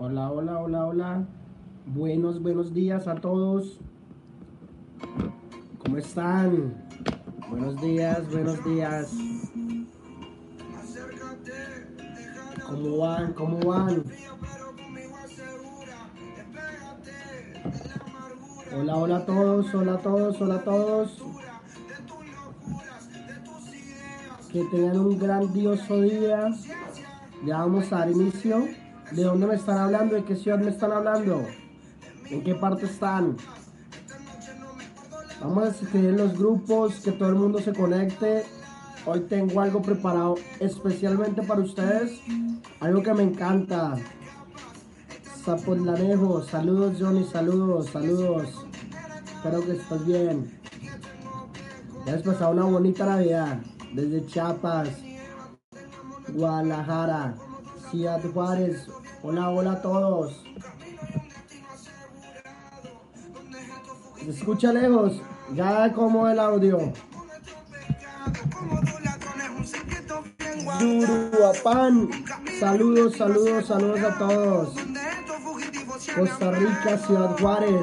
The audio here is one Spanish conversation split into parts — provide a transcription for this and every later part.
Hola, hola, hola, hola. Buenos, buenos días a todos. ¿Cómo están? Buenos días, buenos días. ¿Cómo van? ¿Cómo van? Hola, hola a todos, hola a todos, hola a todos. Que tengan un grandioso día. Ya vamos a dar inicio. ¿De dónde me están hablando? ¿De qué ciudad me están hablando? ¿En qué parte están? Vamos a escribir los grupos, que todo el mundo se conecte. Hoy tengo algo preparado especialmente para ustedes. Algo que me encanta. Zapotlanejo, saludos Johnny, saludos, saludos. Espero que estés bien. Ya has pasado una bonita Navidad. Desde Chiapas, Guadalajara, Ciudad Juárez. Hola, hola a todos. ¿Se escucha lejos? Ya como el audio. Duruapan. Saludos, saludos, saludos a todos. Costa Rica, Ciudad Juárez.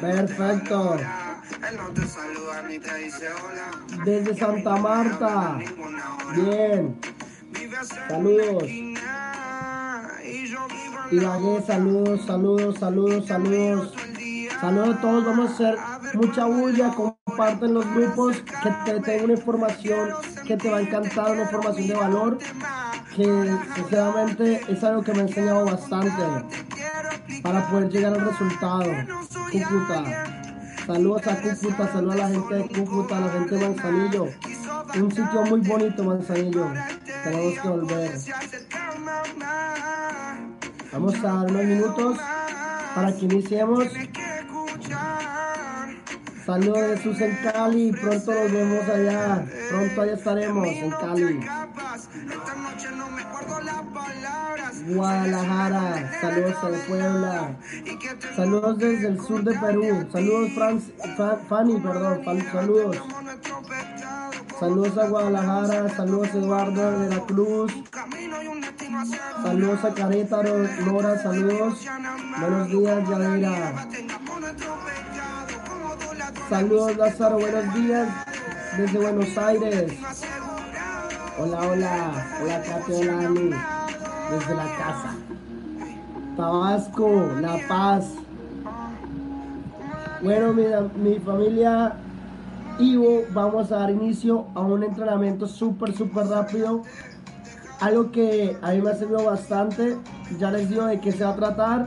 Perfecto. Desde Santa Marta. Bien. Saludos. Ibagué, saludos, saludos, saludos, saludos. Saludos a todos, vamos a hacer mucha bulla, comparten los grupos, que te tengo una información que te va a encantar, una información de valor, que sinceramente es algo que me ha enseñado bastante para poder llegar al resultado. Cúcuta, saludos a Cúcuta, saludos a la gente de Cúcuta, a la gente de Manzanillo, un sitio muy bonito Manzanillo, tenemos que volver. Vamos a dar unos minutos para que iniciemos. Saludos Jesús en Cali, pronto nos vemos allá, pronto allá estaremos en Cali. Guadalajara, saludos a Puebla, saludos desde el sur de Perú, saludos Franz, Fanny, perdón, saludos. Saludos a Guadalajara, saludos a Eduardo de la Cruz, saludos a Carétaro, Nora, saludos. Buenos días, Yadira. Saludos, Lázaro, buenos días desde Buenos Aires. Hola, hola, hola, Katy, hola, Ani, desde la casa. Tabasco, La Paz. Bueno, mi, mi familia Ivo, vamos a dar inicio a un entrenamiento súper, súper rápido. Algo que a mí me ha servido bastante. Ya les digo de qué se va a tratar.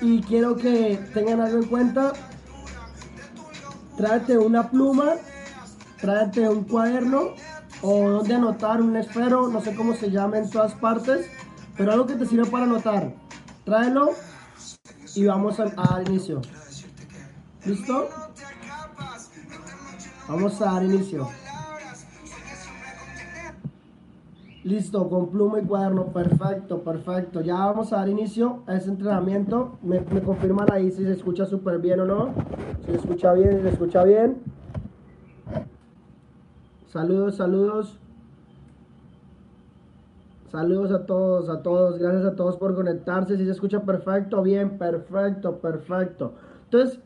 Y quiero que tengan algo en cuenta. Tráete una pluma, tráete un cuaderno o donde anotar, un esfero, no sé cómo se llama en todas partes, pero algo que te sirve para anotar. Tráelo y vamos a, a dar inicio. ¿Listo? Vamos a dar inicio. Listo, con pluma y cuaderno, perfecto, perfecto. Ya vamos a dar inicio a ese entrenamiento. Me, me confirman ahí si se escucha súper bien o no. Si se escucha bien, si se escucha bien. Saludos, saludos. Saludos a todos, a todos. Gracias a todos por conectarse. Si se escucha perfecto, bien, perfecto, perfecto. Entonces,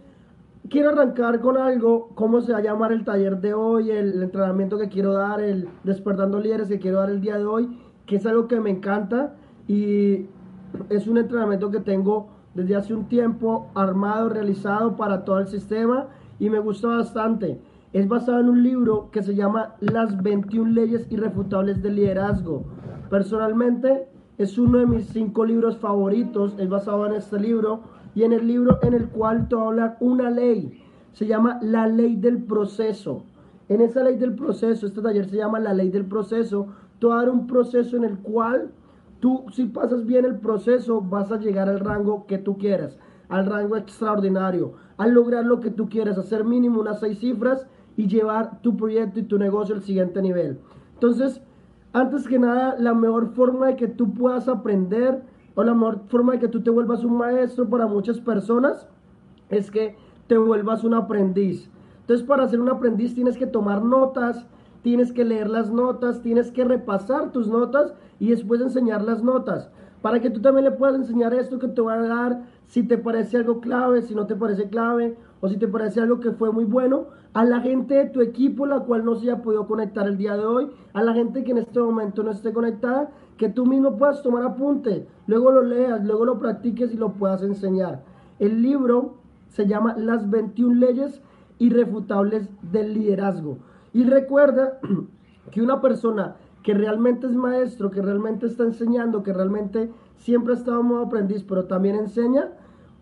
quiero arrancar con algo, cómo se va a llamar el taller de hoy, el, entrenamiento que quiero dar, el despertando líderes que quiero dar el día de hoy, que es algo que me encanta y es un entrenamiento que tengo desde hace un tiempo armado, realizado para todo el sistema y me gusta bastante. Es basado en un libro que se llama Las 21 leyes irrefutables del liderazgo. Personalmente es uno de mis cinco libros favoritos, es basado en este libro y en el libro en el cual te voy a hablar una ley. Se llama la ley del proceso. En esa ley del proceso, este taller se llama la ley del proceso. Te voy a dar un proceso en el cual tú, si pasas bien el proceso, vas a llegar al rango que tú quieras, al rango extraordinario, al lograr lo que tú quieras, hacer mínimo unas seis cifras y llevar tu proyecto y tu negocio al siguiente nivel. Entonces, antes que nada, la mejor forma de que tú puedas aprender o la mejor forma de que tú te vuelvas un maestro para muchas personas es que te vuelvas un aprendiz. Entonces, para ser un aprendiz tienes que tomar notas, tienes que leer las notas, tienes que repasar tus notas y después enseñar las notas. Para que tú también le puedas enseñar esto que te voy a dar, si te parece algo clave, si no te parece clave, o si te parece algo que fue muy bueno, a la gente de tu equipo, la cual no se haya podido conectar el día de hoy, a la gente que en este momento no esté conectada, que tú mismo puedas tomar apunte, luego lo leas, luego lo practiques y lo puedas enseñar. El libro se llama Las 21 leyes irrefutables del liderazgo. Y recuerda que una persona que realmente es maestro, que realmente está enseñando, que realmente siempre ha estado modo aprendiz, pero también enseña,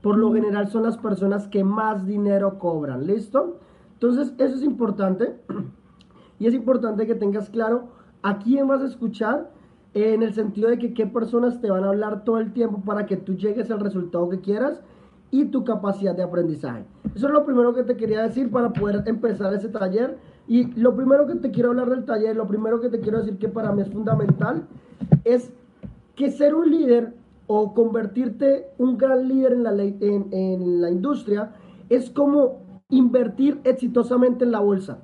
por lo general son las personas que más dinero cobran. ¿Listo? Entonces, eso es importante. Y es importante que tengas claro a quién vas a escuchar en el sentido de que qué personas te van a hablar todo el tiempo para que tú llegues al resultado que quieras y tu capacidad de aprendizaje. Eso es lo primero que te quería decir para poder empezar ese taller. Y lo primero que te quiero hablar del taller, lo primero que te quiero decir que para mí es fundamental, es que ser un líder o convertirte un gran líder en la, en, en la industria es como invertir exitosamente en la bolsa.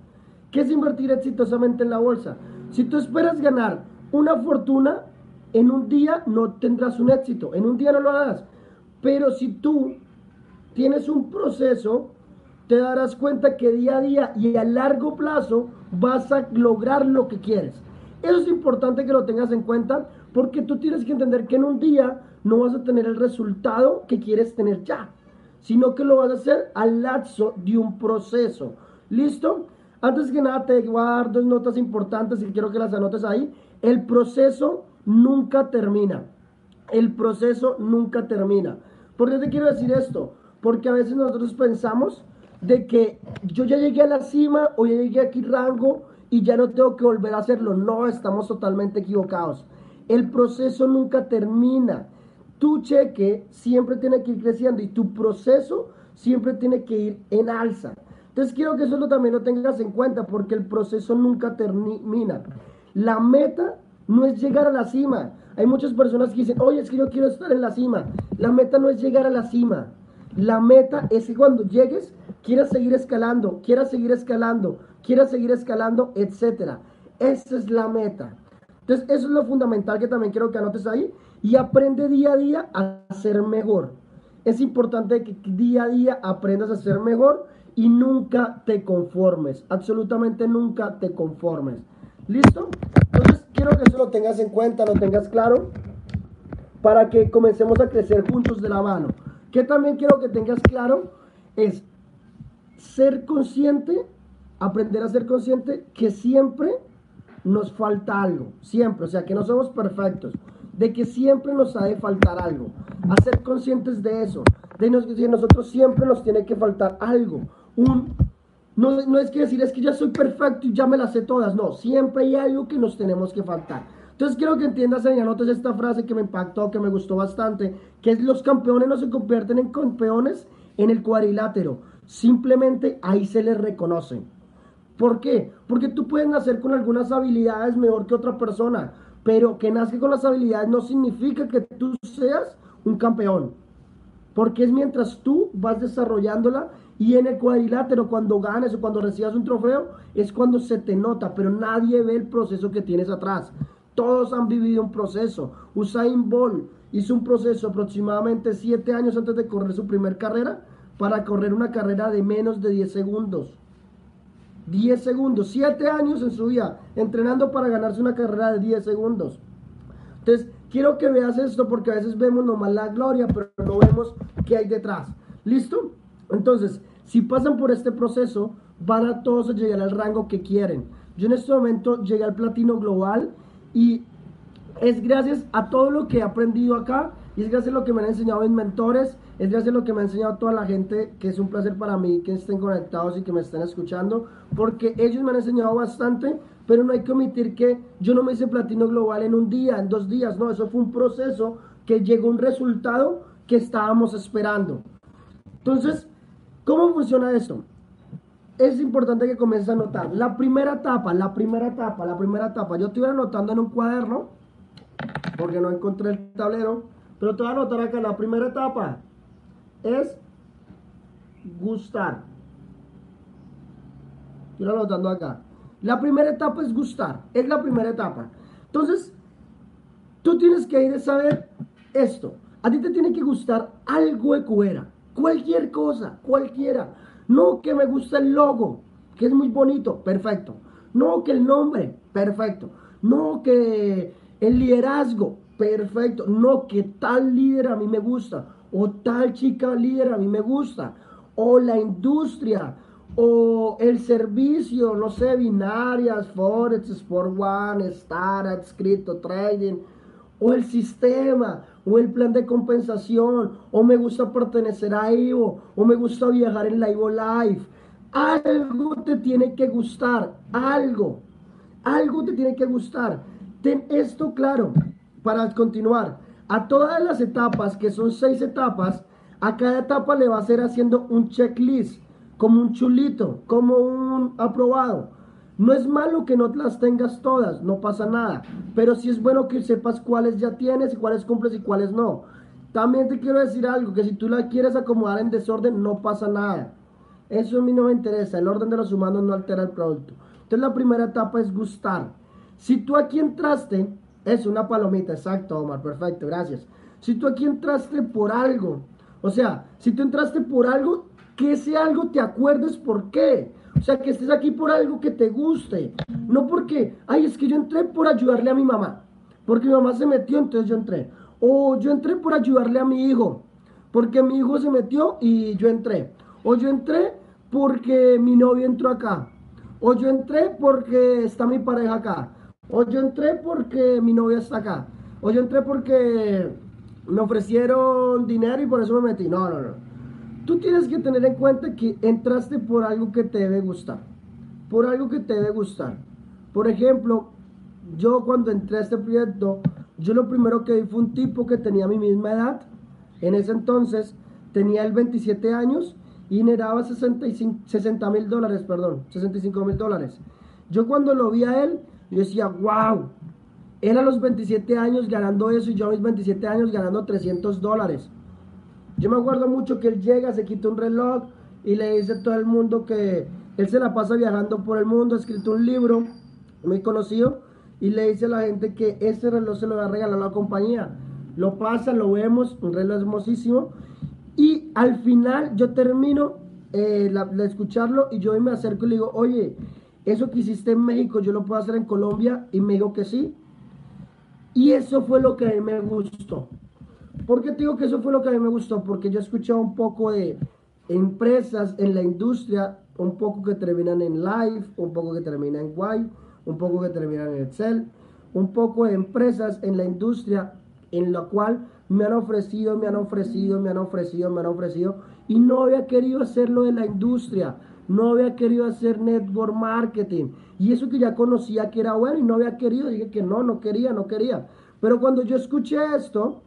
¿Qué es invertir exitosamente en la bolsa? Si tú esperas ganar una fortuna, en un día no tendrás un éxito, en un día no lo harás. Pero si tú tienes un proceso, te darás cuenta que día a día y a largo plazo vas a lograr lo que quieres. Eso es importante que lo tengas en cuenta porque tú tienes que entender que en un día no vas a tener el resultado que quieres tener ya, sino que lo vas a hacer al lapso de un proceso. ¿Listo? Antes que nada te voy a dar dos notas importantes y quiero que las anotes ahí. El proceso nunca termina. El proceso nunca termina. ¿Por qué te quiero decir esto? Porque a veces nosotros pensamos de que yo ya llegué a la cima o ya llegué aquí rango y ya no tengo que volver a hacerlo. No, estamos totalmente equivocados. El proceso nunca termina. Tu cheque siempre tiene que ir creciendo y tu proceso siempre tiene que ir en alza. Entonces quiero que eso también lo tengas en cuenta porque el proceso nunca termina. La meta no es llegar a la cima. Hay muchas personas que dicen, oye, es que yo quiero estar en la cima. La meta no es llegar a la cima. La meta es que cuando llegues, quieras seguir escalando, quieras seguir escalando, quieras seguir escalando, etc. Esa es la meta. Entonces, eso es lo fundamental que también quiero que anotes ahí. Y aprende día a día a ser mejor. Es importante que día a día aprendas a ser mejor y nunca te conformes, absolutamente nunca te conformes. ¿Listo? Entonces quiero que eso lo tengas en cuenta, lo tengas claro, para que comencemos a crecer juntos de la mano. Que también quiero que tengas claro es ser consciente, aprender a ser consciente que siempre nos falta algo, siempre, o sea, que no somos perfectos, de que siempre nos ha de faltar algo, a ser conscientes de eso, de que nosotros siempre nos tiene que faltar algo, un... No, no es que decir, es que ya soy perfecto y ya me las sé todas. No, siempre hay algo que nos tenemos que faltar. Entonces quiero que entiendas y anotes esta frase que me impactó, que me gustó bastante, que es los campeones no se convierten en campeones en el cuadrilátero. Simplemente ahí se les reconocen. ¿Por qué? Porque tú puedes nacer con algunas habilidades mejor que otra persona, pero que nazca con las habilidades no significa que tú seas un campeón. Porque es mientras tú vas desarrollándola y en el cuadrilátero, cuando ganes o cuando recibas un trofeo, es cuando se te nota, pero nadie ve el proceso que tienes atrás. Todos han vivido un proceso. Usain Bolt hizo un proceso aproximadamente 7 años antes de correr su primer carrera para correr una carrera de menos de 10 segundos. 10 segundos, 7 años en su vida entrenando para ganarse una carrera de 10 segundos. Entonces, quiero que veas esto porque a veces vemos nomás la gloria, pero no vemos qué hay detrás. ¿Listo? Entonces, si pasan por este proceso, van a todos llegar al rango que quieren. Yo en este momento llegué al platino global y es gracias a todo lo que he aprendido acá y es gracias a lo que me han enseñado mis mentores, es gracias a lo que me ha enseñado toda la gente, que es un placer para mí que estén conectados y que me estén escuchando, porque ellos me han enseñado bastante, pero no hay que omitir que yo no me hice platino global en un día, en dos días, no, eso fue un proceso que llegó a un resultado que estábamos esperando. Entonces, ¿Cómo funciona esto? Es importante que comiences a notar. La primera etapa, la primera etapa, la primera etapa. Yo estoy anotando en un cuaderno, porque no encontré el tablero, pero te voy a anotar acá. La primera etapa es gustar. Estoy anotando acá. La primera etapa es gustar, es la primera etapa. Entonces, tú tienes que ir a saber esto. A ti te tiene que gustar algo de cuera, cualquier cosa, cualquiera. No que me gusta el logo, que es muy bonito, perfecto. No que el nombre, perfecto. No que el liderazgo, perfecto. No que tal líder a mí me gusta. O tal chica líder a mí me gusta. O la industria. O el servicio, no sé, binarias, Forex, Sport One, Star, Escrito, Trading. O el sistema, o el plan de compensación, o me gusta pertenecer a Ivo, o me gusta viajar en la Ivo Life. Algo te tiene que gustar, algo, algo te tiene que gustar. Ten esto claro para continuar. A todas las etapas, que son seis etapas, a cada etapa le va a ser haciendo un checklist, como un chulito, como un aprobado. No es malo que no las tengas todas, no pasa nada. Pero sí es bueno que sepas cuáles ya tienes y cuáles cumples y cuáles no. También te quiero decir algo, que si tú la quieres acomodar en desorden, no pasa nada. Eso a mí no me interesa. El orden de los humanos no altera el producto. Entonces la primera etapa es gustar. Si tú aquí entraste, es una palomita, exacto, Omar, perfecto, gracias. Si tú aquí entraste por algo, o sea, si tú entraste por algo, que ese algo te acuerdes por qué. O sea, que estés aquí por algo que te guste. No porque, ay, es que yo entré por ayudarle a mi mamá. Porque mi mamá se metió, entonces yo entré. O yo entré por ayudarle a mi hijo. Porque mi hijo se metió y yo entré. O yo entré porque mi novio entró acá. O yo entré porque está mi pareja acá. O yo entré porque mi novia está acá. O yo entré porque me ofrecieron dinero y por eso me metí. No, no, no. Tú tienes que tener en cuenta que entraste por algo que te debe gustar. Por algo que te debe gustar. Por ejemplo, yo cuando entré a este proyecto, yo lo primero que vi fue un tipo que tenía mi misma edad. En ese entonces tenía el 27 años y generaba 60 mil dólares, perdón, 65 mil dólares. Yo cuando lo vi a él, yo decía, wow, él a los 27 años ganando eso y yo a mis 27 años ganando 300 dólares. Yo me acuerdo mucho que él llega, se quita un reloj y le dice a todo el mundo que él se la pasa viajando por el mundo, ha escrito un libro muy conocido y le dice a la gente que ese reloj se lo va a regalar a la compañía. Lo pasa, lo vemos, un reloj hermosísimo. Y al final yo termino eh, de escucharlo y yo me acerco y le digo, oye, eso que hiciste en México, yo lo puedo hacer en Colombia. Y me dijo que sí. Y eso fue lo que a mí me gustó. ¿Por qué te digo que eso fue lo que a mí me gustó? Porque yo he escuchado un poco de empresas en la industria, un poco que terminan en Live, un poco que terminan en Guay, un poco que terminan en Excel, un poco de empresas en la industria en la cual me han ofrecido, me han ofrecido, me han ofrecido, me han ofrecido, y no había querido hacerlo de la industria no había querido hacer network marketing. Y eso que ya conocía que era bueno y no había querido, dije que no, no quería, no quería. Pero cuando yo escuché esto,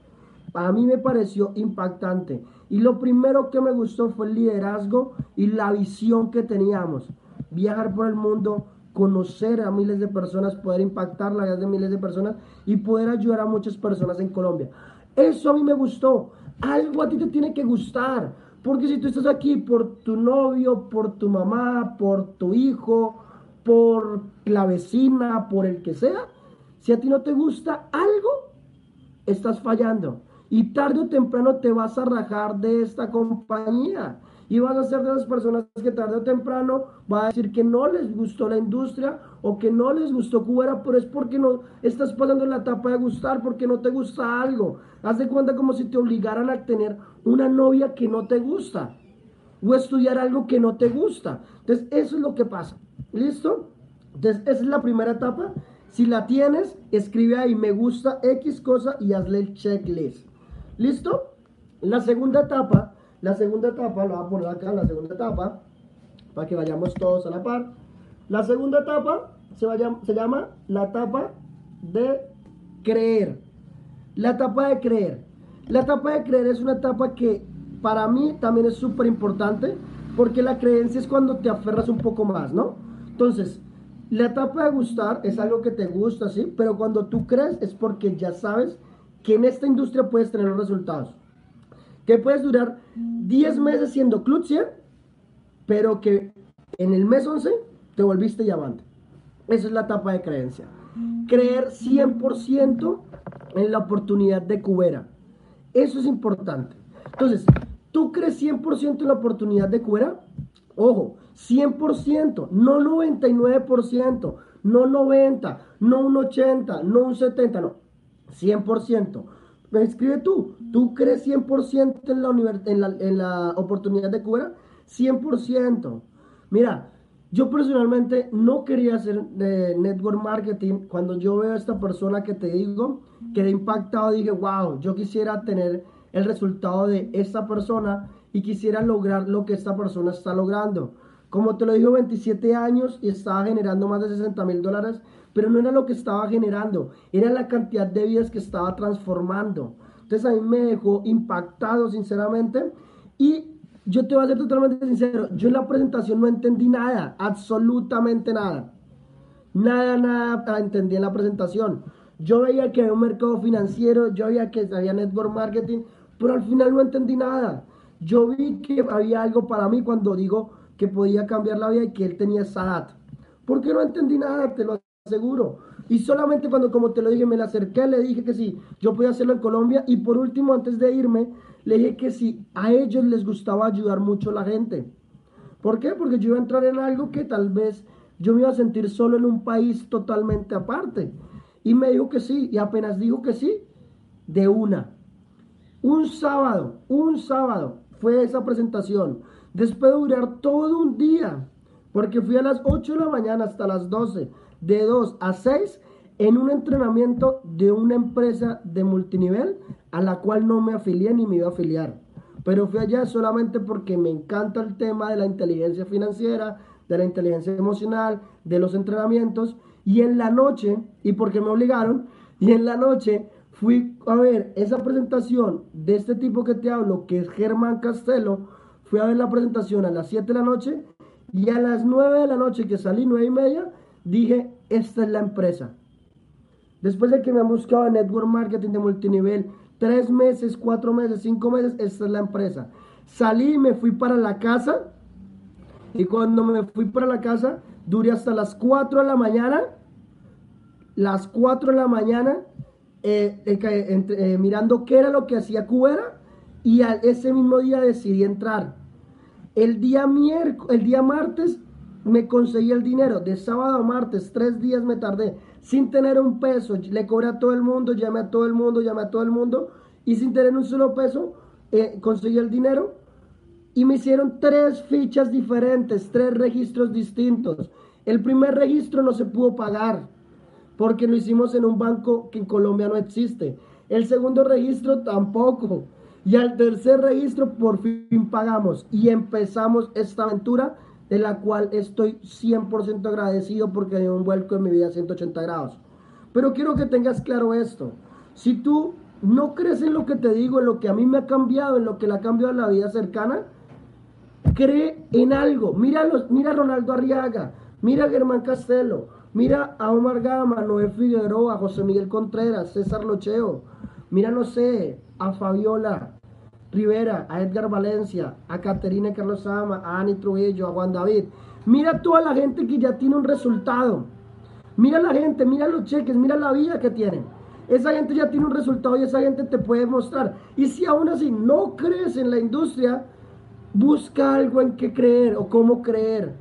a mí me pareció impactante. Y lo primero que me gustó fue el liderazgo y la visión que teníamos. Viajar por el mundo, conocer a miles de personas, poder impactar la vida de miles de personas y poder ayudar a muchas personas en Colombia. Eso a mí me gustó. Algo a ti te tiene que gustar. Porque si tú estás aquí por tu novio, por tu mamá, por tu hijo, por la vecina, por el que sea, si a ti no te gusta algo, estás fallando. Y tarde o temprano te vas a rajar de esta compañía. Y vas a ser de las personas que tarde o temprano va a decir que no les gustó la industria o que no les gustó Cubera, pero es porque no estás pasando la etapa de gustar, porque no te gusta algo. Haz de cuenta como si te obligaran a tener una novia que no te gusta o estudiar algo que no te gusta. Entonces, eso es lo que pasa. ¿Listo? Entonces, esa es la primera etapa. Si la tienes, escribe ahí me gusta X cosa y hazle el checklist. ¿Listo? La segunda etapa la segunda etapa, lo voy a poner acá, la segunda etapa, para que vayamos todos a la par. La segunda etapa se, se llama la etapa de creer. La etapa de creer. La etapa de creer es una etapa que para mí también es súper importante porque la creencia es cuando te aferras un poco más, ¿no? Entonces, la etapa de gustar es algo que te gusta, sí, pero cuando tú crees es porque ya sabes que en esta industria puedes tener resultados que puedes durar 10 meses siendo Club pero que en el mes 11 te volviste diamante. Esa es la etapa de creencia. Creer 100% en la oportunidad de Cubera. Eso es importante. Entonces, ¿tú crees 100% en la oportunidad de Cubera? Ojo, 100%, no 99%, no 90, no un 80, no un 70, no, 100%. Me escribe tú, ¿tú crees 100% en la, en, la, en la oportunidad de Cubera? 100%. Mira, yo personalmente no quería hacer de network marketing. Cuando yo veo a esta persona que te digo, quedé impactado, dije, wow, yo quisiera tener el resultado de esta persona y quisiera lograr lo que esta persona está logrando. Como te lo digo, 27 años y estaba generando más de 60 mil dólares, pero no era lo que estaba generando, era la cantidad de vidas que estaba transformando. Entonces a mí me dejó impactado, sinceramente, y yo te voy a ser totalmente sincero, yo en la presentación no entendí nada, absolutamente nada. Nada, nada entendí en la presentación. Yo veía que había un mercado financiero, yo veía que había network marketing, pero al final no entendí nada. Yo vi que había algo para mí cuando digo que podía cambiar la vida y que él tenía esa edad. Porque no entendí nada, te lo aseguro. Y solamente cuando, como te lo dije, me le acerqué, le dije que sí, yo podía hacerlo en Colombia. Y por último, antes de irme, le dije que sí, a ellos les gustaba ayudar mucho a la gente. ¿Por qué? Porque yo iba a entrar en algo que tal vez yo me iba a sentir solo en un país totalmente aparte. Y me dijo que sí, y apenas dijo que sí, de una. Un sábado, un sábado fue esa presentación. Después de durar todo un día, porque fui a las 8 de la mañana hasta las 12, de 2 a 6, en un entrenamiento de una empresa de multinivel a la cual no me afilié ni me iba a afiliar. Pero fui allá solamente porque me encanta el tema de la inteligencia financiera, de la inteligencia emocional, de los entrenamientos. Y en la noche, y porque me obligaron, y en la noche fui a ver esa presentación de este tipo que te hablo, que es Germán Castelo. Fui a ver la presentación a las 7 de la noche y a las 9 de la noche que salí, 9 y media, dije, esta es la empresa. Después de que me han buscado en Network Marketing de multinivel, tres meses, cuatro meses, cinco meses, esta es la empresa. Salí y me fui para la casa. Y cuando me fui para la casa, duré hasta las 4 de la mañana. Las 4 de la mañana, eh, eh, eh, mirando qué era lo que hacía Cubera. Y ese mismo día decidí entrar. El día, el día martes me conseguí el dinero. De sábado a martes, tres días me tardé. Sin tener un peso. Le cobré a todo el mundo, llamé a todo el mundo, llamé a todo el mundo. Y sin tener un solo peso, eh, conseguí el dinero. Y me hicieron tres fichas diferentes, tres registros distintos. El primer registro no se pudo pagar porque lo hicimos en un banco que en Colombia no existe. El segundo registro tampoco. Y al tercer registro por fin pagamos y empezamos esta aventura de la cual estoy 100% agradecido porque dio un vuelco en mi vida a 180 grados. Pero quiero que tengas claro esto. Si tú no crees en lo que te digo, en lo que a mí me ha cambiado, en lo que le ha cambiado la vida cercana, cree en algo. Mira, los, mira a Ronaldo Arriaga, mira a Germán Castelo, mira a Omar Gama, Noé Figueroa, José Miguel Contreras, César Locheo, mira, no sé, a Fabiola, Rivera, a Edgar Valencia, a Caterina Carlos Sama, a Ani Trujillo, a Juan David. Mira toda la gente que ya tiene un resultado. Mira la gente, mira los cheques, mira la vida que tienen. Esa gente ya tiene un resultado y esa gente te puede mostrar. Y si aún así no crees en la industria, busca algo en qué creer o cómo creer.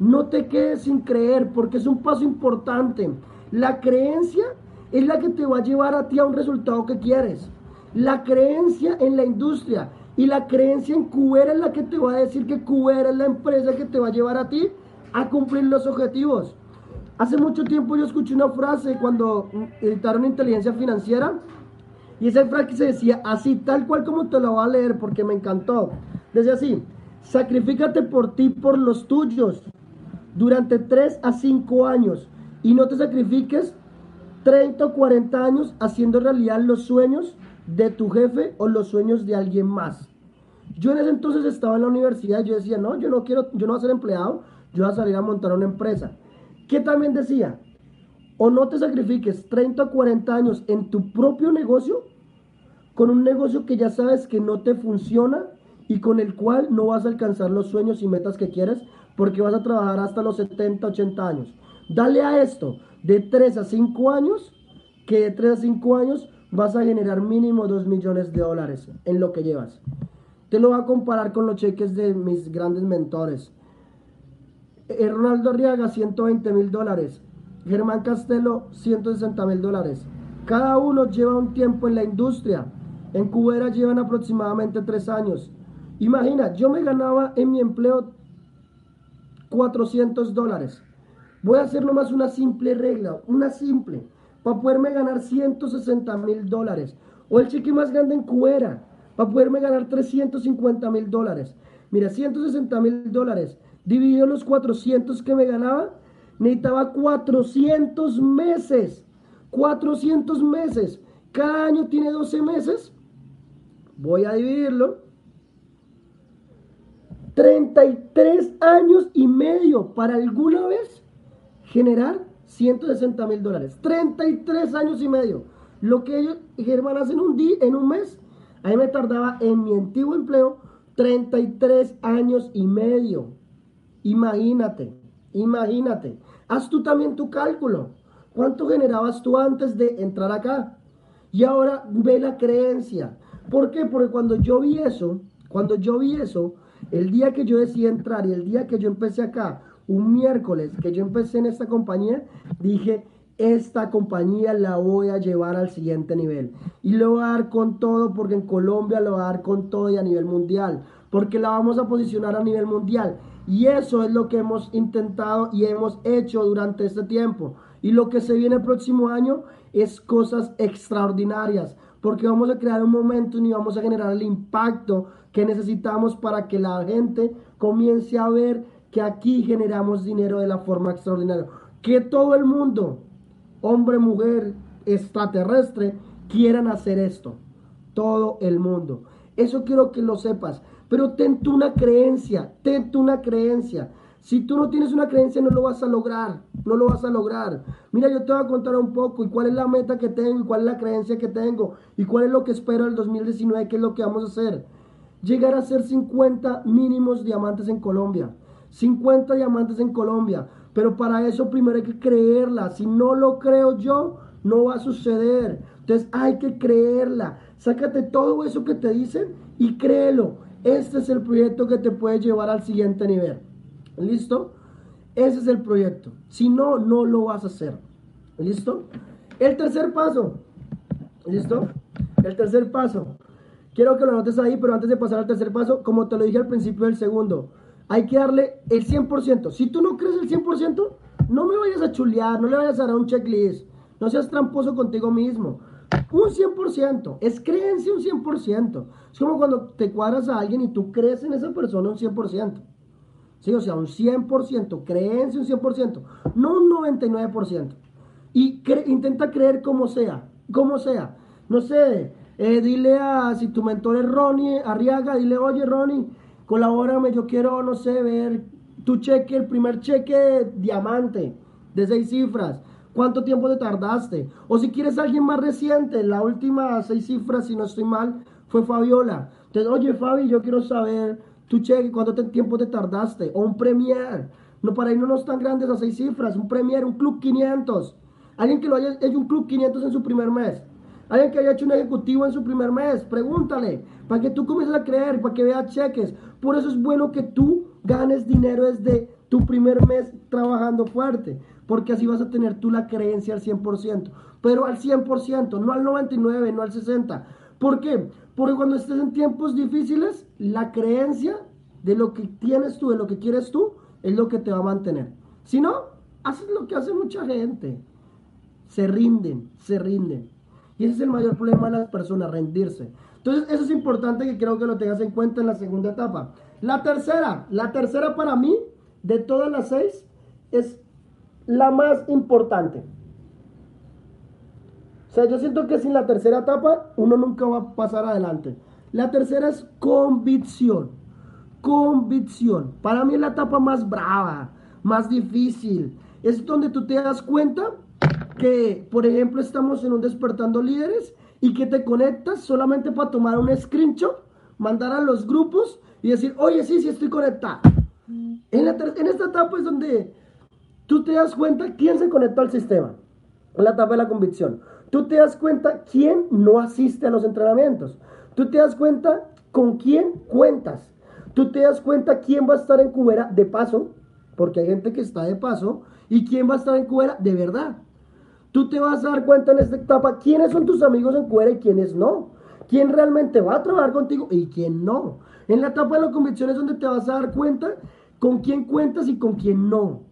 No te quedes sin creer porque es un paso importante. La creencia es la que te va a llevar a ti a un resultado que quieres. La creencia en la industria y la creencia en Cubera es la que te va a decir que Cubera es la empresa que te va a llevar a ti a cumplir los objetivos. Hace mucho tiempo yo escuché una frase cuando editaron inteligencia financiera y esa frase se decía así, tal cual como te la voy a leer porque me encantó. Decía así, sacrifícate por ti, por los tuyos, durante 3 a 5 años y no te sacrifiques 30 o 40 años haciendo realidad los sueños de tu jefe o los sueños de alguien más. Yo en ese entonces estaba en la universidad yo decía, no, yo no quiero, yo no voy a ser empleado, yo voy a salir a montar una empresa. ¿Qué también decía? O no te sacrifiques 30 o 40 años en tu propio negocio, con un negocio que ya sabes que no te funciona y con el cual no vas a alcanzar los sueños y metas que quieres porque vas a trabajar hasta los 70, 80 años. Dale a esto de 3 a 5 años, que de 3 a 5 años vas a generar mínimo 2 millones de dólares en lo que llevas. Te lo voy a comparar con los cheques de mis grandes mentores. Eh, Ronaldo Arriaga, 120 mil dólares. Germán Castelo, 160 mil dólares. Cada uno lleva un tiempo en la industria. En Cubera llevan aproximadamente 3 años. Imagina, yo me ganaba en mi empleo 400 dólares. Voy a hacer nomás una simple regla, una simple, para poderme ganar 160 mil dólares. O el cheque más grande en Cubera, para poderme ganar 350 mil dólares. Mira, 160 mil dólares, dividido los 400 que me ganaba, necesitaba 400 meses. 400 meses. Cada año tiene 12 meses. Voy a dividirlo 33 años y medio para alguna vez generar 160 mil dólares. 33 años y medio. Lo que ellos, Germán, hacen un día, en un mes, a mí me tardaba en mi antiguo empleo 33 años y medio. Imagínate, imagínate. Haz tú también tu cálculo. ¿Cuánto generabas tú antes de entrar acá? Y ahora ve la creencia. ¿Por qué? Porque cuando yo vi eso, cuando yo vi eso, el día que yo decidí entrar y el día que yo empecé acá, un miércoles que yo empecé en esta compañía, dije, esta compañía la voy a llevar al siguiente nivel. Y lo voy a dar con todo porque en Colombia lo voy a dar con todo y a nivel mundial. Porque la vamos a posicionar a nivel mundial. Y eso es lo que hemos intentado y hemos hecho durante este tiempo. Y lo que se viene el próximo año es cosas extraordinarias. Porque vamos a crear un momento y vamos a generar el impacto que necesitamos para que la gente comience a ver que aquí generamos dinero de la forma extraordinaria. Que todo el mundo, hombre, mujer, extraterrestre, quieran hacer esto. Todo el mundo. Eso quiero que lo sepas. Pero ten tú una creencia, ten tú una creencia. Si tú no tienes una creencia, no lo vas a lograr. No lo vas a lograr. Mira, yo te voy a contar un poco y cuál es la meta que tengo y cuál es la creencia que tengo y cuál es lo que espero el 2019, qué es lo que vamos a hacer llegar a ser 50 mínimos diamantes en Colombia. 50 diamantes en Colombia. Pero para eso primero hay que creerla. Si no lo creo yo, no va a suceder. Entonces hay que creerla. Sácate todo eso que te dicen y créelo. Este es el proyecto que te puede llevar al siguiente nivel. ¿Listo? Ese es el proyecto. Si no, no lo vas a hacer. ¿Listo? El tercer paso. ¿Listo? El tercer paso. Quiero que lo notes ahí, pero antes de pasar al tercer paso, como te lo dije al principio del segundo, hay que darle el 100%. Si tú no crees el 100%, no me vayas a chulear, no le vayas a dar un checklist. No seas tramposo contigo mismo. Un 100%, es creencia un 100%. Es como cuando te cuadras a alguien y tú crees en esa persona un 100%. Sí, o sea, un 100%, creencia un 100%, no un 99%. Y intenta creer como sea, como sea. No sé, eh, dile a, si tu mentor es Ronnie Arriaga, dile, oye Ronnie, colabórame, yo quiero, no sé, ver tu cheque, el primer cheque diamante de seis cifras. ¿Cuánto tiempo te tardaste? O si quieres alguien más reciente, la última seis cifras, si no estoy mal, fue Fabiola. Entonces, oye Fabi, yo quiero saber tu cheque, cuánto tiempo te tardaste. O un Premier. No, para irnos tan grandes a seis cifras. Un Premier, un Club 500. Alguien que lo haya hecho un Club 500 en su primer mes. Alguien que haya hecho un ejecutivo en su primer mes, pregúntale, para que tú comiences a creer, para que veas cheques. Por eso es bueno que tú ganes dinero desde tu primer mes trabajando fuerte, porque así vas a tener tú la creencia al 100%, pero al 100%, no al 99, no al 60. ¿Por qué? Porque cuando estés en tiempos difíciles, la creencia de lo que tienes tú, de lo que quieres tú, es lo que te va a mantener. Si no, haces lo que hace mucha gente. Se rinden, se rinden. Y ese es el mayor problema de las personas, rendirse. Entonces, eso es importante que creo que lo tengas en cuenta en la segunda etapa. La tercera, la tercera para mí, de todas las seis, es la más importante. O sea, yo siento que sin la tercera etapa, uno nunca va a pasar adelante. La tercera es convicción. Convicción. Para mí es la etapa más brava, más difícil. Es donde tú te das cuenta que, por ejemplo, estamos en un despertando líderes y que te conectas solamente para tomar un screenshot, mandar a los grupos y decir, oye, sí, sí estoy conectado. En, en esta etapa es donde tú te das cuenta quién se conectó al sistema en la etapa de la convicción. Tú te das cuenta quién no asiste a los entrenamientos. Tú te das cuenta con quién cuentas. Tú te das cuenta quién va a estar en Cubera de paso, porque hay gente que está de paso, y quién va a estar en Cubera de verdad. Tú te vas a dar cuenta en esta etapa quiénes son tus amigos en Cubera y quiénes no. Quién realmente va a trabajar contigo y quién no. En la etapa de la convicción es donde te vas a dar cuenta con quién cuentas y con quién no.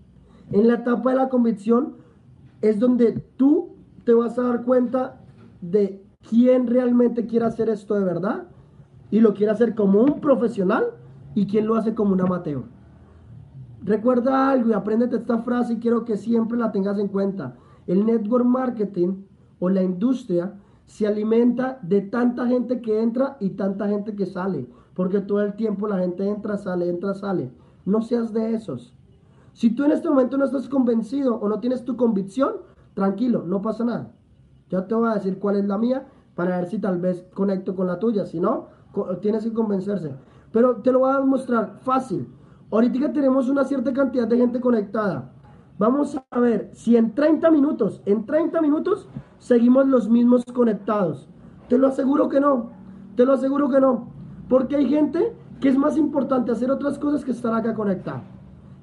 En la etapa de la convicción es donde tú te vas a dar cuenta de quién realmente quiere hacer esto de verdad y lo quiere hacer como un profesional y quién lo hace como un amateur. Recuerda algo y apréndete esta frase y quiero que siempre la tengas en cuenta. El network marketing o la industria se alimenta de tanta gente que entra y tanta gente que sale, porque todo el tiempo la gente entra, sale, entra, sale. No seas de esos. Si tú en este momento no estás convencido o no tienes tu convicción, tranquilo, no pasa nada. Ya te voy a decir cuál es la mía para ver si tal vez conecto con la tuya. Si no, tienes que convencerse. Pero te lo voy a mostrar fácil. Ahorita tenemos una cierta cantidad de gente conectada. Vamos a ver si en 30 minutos, en 30 minutos, seguimos los mismos conectados. Te lo aseguro que no. Te lo aseguro que no. Porque hay gente que es más importante hacer otras cosas que estar acá conectada.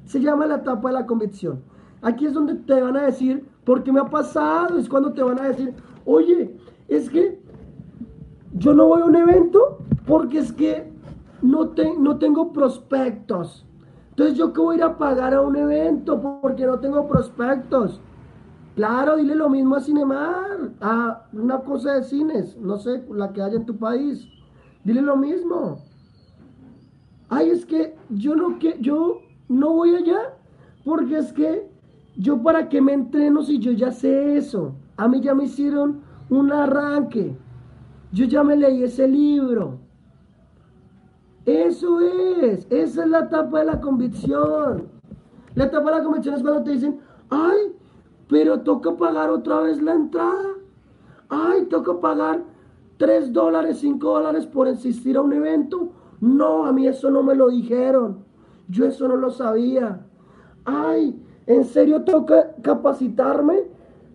Se llama la etapa de la convicción. Aquí es donde te van a decir, porque me ha pasado, es cuando te van a decir, oye, es que yo no voy a un evento porque es que no, te, no tengo prospectos. Entonces, ¿yo qué voy a ir a pagar a un evento porque no tengo prospectos? Claro, dile lo mismo a Cinemar, a una cosa de cines, no sé, la que haya en tu país. Dile lo mismo. Ay, es que yo no que yo no voy allá porque es que yo para qué me entreno si yo ya sé eso. A mí ya me hicieron un arranque. Yo ya me leí ese libro. Eso es, esa es la etapa de la convicción. La etapa de la convicción es cuando te dicen, ay, pero toca pagar otra vez la entrada. Ay, toca pagar 3 dólares, 5 dólares por asistir a un evento. No, a mí eso no me lo dijeron. Yo eso no lo sabía. Ay, ¿en serio toca capacitarme?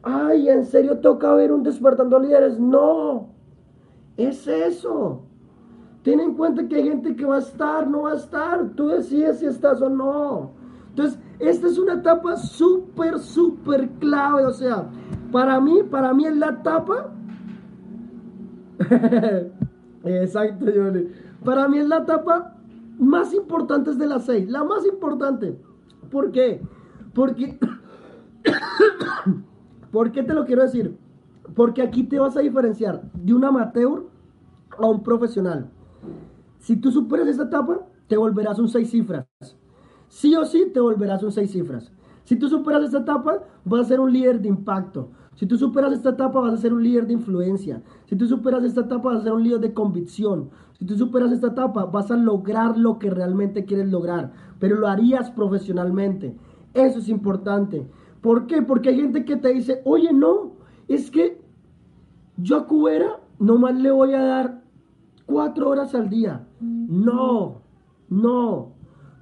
Ay, ¿en serio toca ver un despertando líderes? No, es eso. Ten en cuenta que hay gente que va a estar, no va a estar. Tú decides si estás o no. Entonces, esta es una etapa súper, súper clave. O sea, para mí, para mí es la etapa. Exacto, Johnny. Para mí es la etapa más importante de las seis. La más importante. ¿Por qué? Porque. ¿Por qué te lo quiero decir? Porque aquí te vas a diferenciar de un amateur a un profesional. Si tú superas esta etapa, te volverás un seis cifras. Sí o sí, te volverás un seis cifras. Si tú superas esta etapa, vas a ser un líder de impacto. Si tú superas esta etapa, vas a ser un líder de influencia. Si tú superas esta etapa, vas a ser un líder de convicción. Si tú superas esta etapa, vas a lograr lo que realmente quieres lograr, pero lo harías profesionalmente. Eso es importante. ¿Por qué? Porque hay gente que te dice, oye, no, es que yo a Cubera nomás le voy a dar cuatro horas al día. No, no.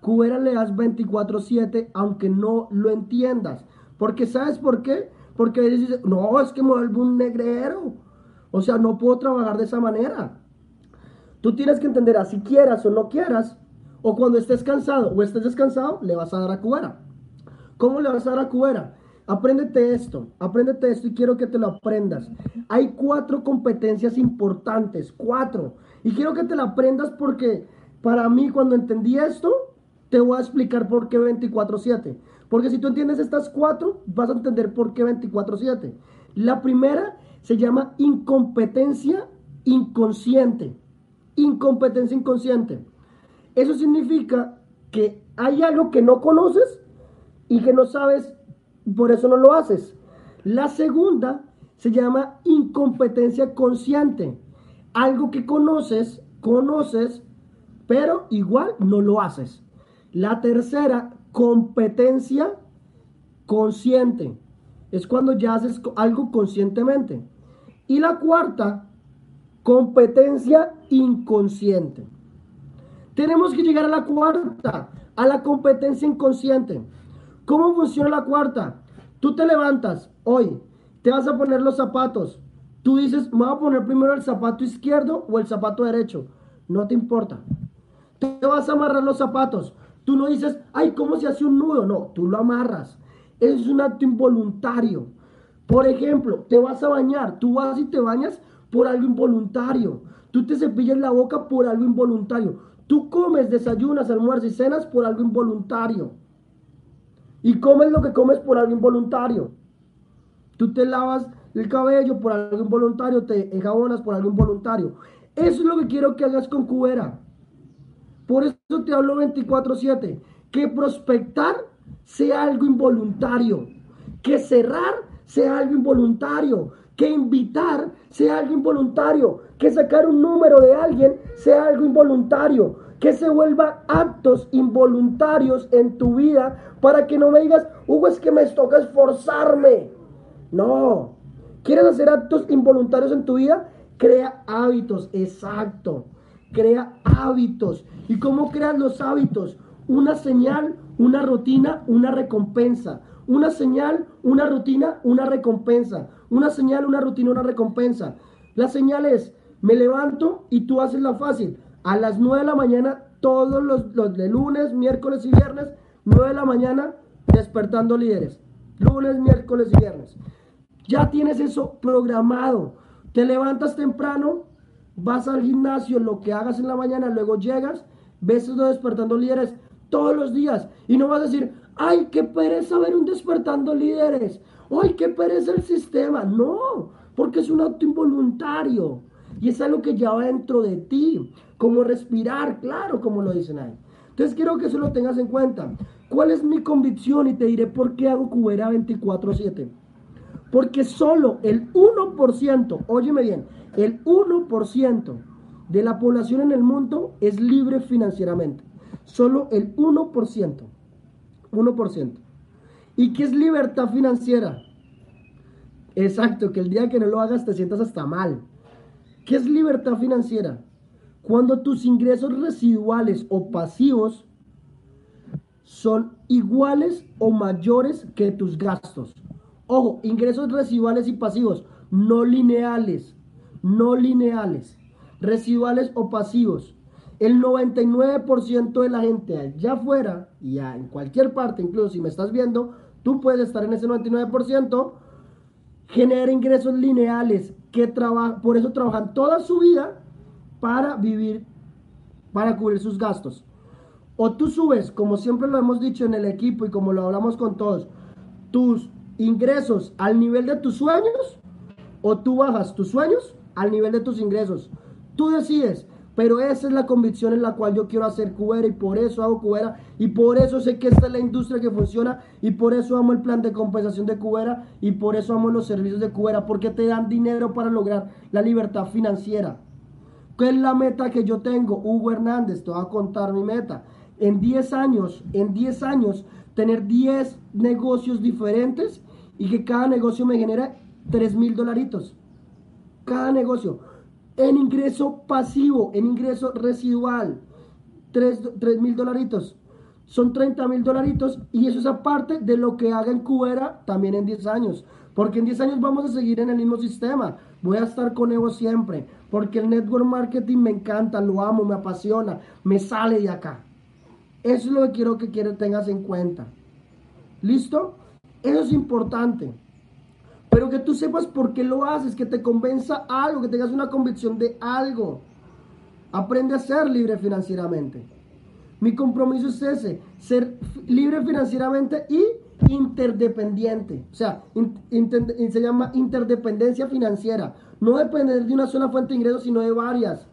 Le das 24-7 aunque no lo entiendas. Porque ¿sabes por qué? Porque dices, no, es que me vuelvo un negrero. O sea, no puedo trabajar de esa manera. Tú tienes que entender, así quieras o no quieras, o cuando estés cansado o estés descansado, le vas a dar a Cubera. ¿Cómo le vas a dar a Cubera? Apréndete esto, apréndete esto y quiero que te lo aprendas. Hay cuatro competencias importantes, cuatro. Y quiero que te la aprendas porque para mí cuando entendí esto, te voy a explicar por qué 24/7. Porque si tú entiendes estas cuatro, vas a entender por qué 24/7. La primera se llama incompetencia inconsciente. Incompetencia inconsciente. Eso significa que hay algo que no conoces y que no sabes, por eso no lo haces. La segunda se llama incompetencia consciente. Algo que conoces, conoces, pero igual no lo haces. La tercera, competencia consciente. Es cuando ya haces algo conscientemente. Y la cuarta, competencia inconsciente. Tenemos que llegar a la cuarta, a la competencia inconsciente. ¿Cómo funciona la cuarta? Tú te levantas hoy, te vas a poner los zapatos. Tú dices, me voy a poner primero el zapato izquierdo o el zapato derecho. No te importa. Te vas a amarrar los zapatos. Tú no dices, ay, ¿cómo se hace un nudo? No, tú lo amarras. Es un acto involuntario. Por ejemplo, te vas a bañar. Tú vas y te bañas por algo involuntario. Tú te cepillas la boca por algo involuntario. Tú comes, desayunas, almuerzas y cenas por algo involuntario. Y comes lo que comes por algo involuntario. Tú te lavas el cabello por algo involuntario, te enjabonas por algo involuntario. Eso es lo que quiero que hagas con Cubera. Por eso te hablo 24/7. Que prospectar sea algo involuntario. Que cerrar sea algo involuntario que invitar sea algo involuntario, que sacar un número de alguien sea algo involuntario, que se vuelvan actos involuntarios en tu vida para que no me digas, Hugo, es que me toca esforzarme. No, ¿quieres hacer actos involuntarios en tu vida? Crea hábitos, exacto. Crea hábitos. ¿Y cómo creas los hábitos? Una señal, una rutina, una recompensa. Una señal, una rutina, una recompensa. Una señal, una rutina, una recompensa. La señal es, me levanto y tú haces la fácil. A las 9 de la mañana, todos los, los de lunes, miércoles y viernes, 9 de la mañana, despertando líderes. Lunes, miércoles y viernes. Ya tienes eso programado. Te levantas temprano, vas al gimnasio, lo que hagas en la mañana, luego llegas, ves eso despertando líderes todos los días. Y no vas a decir, ay, qué pereza ver un despertando líderes. Ay, qué pereza el sistema. No, porque es un acto involuntario. Y es algo que ya va dentro de ti. Como respirar, claro, como lo dicen ahí. Entonces quiero que eso lo tengas en cuenta. ¿Cuál es mi convicción? Y te diré por qué hago Cubera 24-7. Porque solo el 1%, óyeme bien, el 1% de la población en el mundo es libre financieramente. Solo el 1%. 1%. ¿Y qué es libertad financiera? Exacto, que el día que no lo hagas te sientas hasta mal. ¿Qué es libertad financiera? Cuando tus ingresos residuales o pasivos son iguales o mayores que tus gastos. Ojo, ingresos residuales y pasivos, no lineales, no lineales, residuales o pasivos el 99% de la gente allá afuera y en cualquier parte, incluso si me estás viendo, tú puedes estar en ese 99%, genera ingresos lineales que trabajan, por eso trabajan toda su vida para vivir, para cubrir sus gastos. O tú subes, como siempre lo hemos dicho en el equipo y como lo hablamos con todos, tus ingresos al nivel de tus sueños o tú bajas tus sueños al nivel de tus ingresos. Tú decides. Pero esa es la convicción en la cual yo quiero hacer Cubera y por eso hago Cubera y por eso sé que esta es la industria que funciona y por eso amo el plan de compensación de Cubera y por eso amo los servicios de Cubera porque te dan dinero para lograr la libertad financiera. ¿Qué es la meta que yo tengo? Hugo Hernández, te voy a contar mi meta. En 10 años, en 10 años, tener 10 negocios diferentes y que cada negocio me genere 3 mil dolaritos. Cada negocio en ingreso pasivo, en ingreso residual. 3 mil dolaritos. Son 30 mil dolaritos y eso es aparte de lo que haga en Cubera también en 10 años. Porque en 10 años vamos a seguir en el mismo sistema. Voy a estar con Evo siempre. Porque el network marketing me encanta, lo amo, me apasiona, me sale de acá. Eso es lo que quiero que tengas en cuenta. ¿Listo? Eso es importante pero que tú sepas por qué lo haces, que te convenza algo, que tengas una convicción de algo. Aprende a ser libre financieramente. Mi compromiso es ese, ser libre financieramente y interdependiente. O sea, se llama interdependencia financiera. No depender de una sola fuente de ingresos, sino de varias.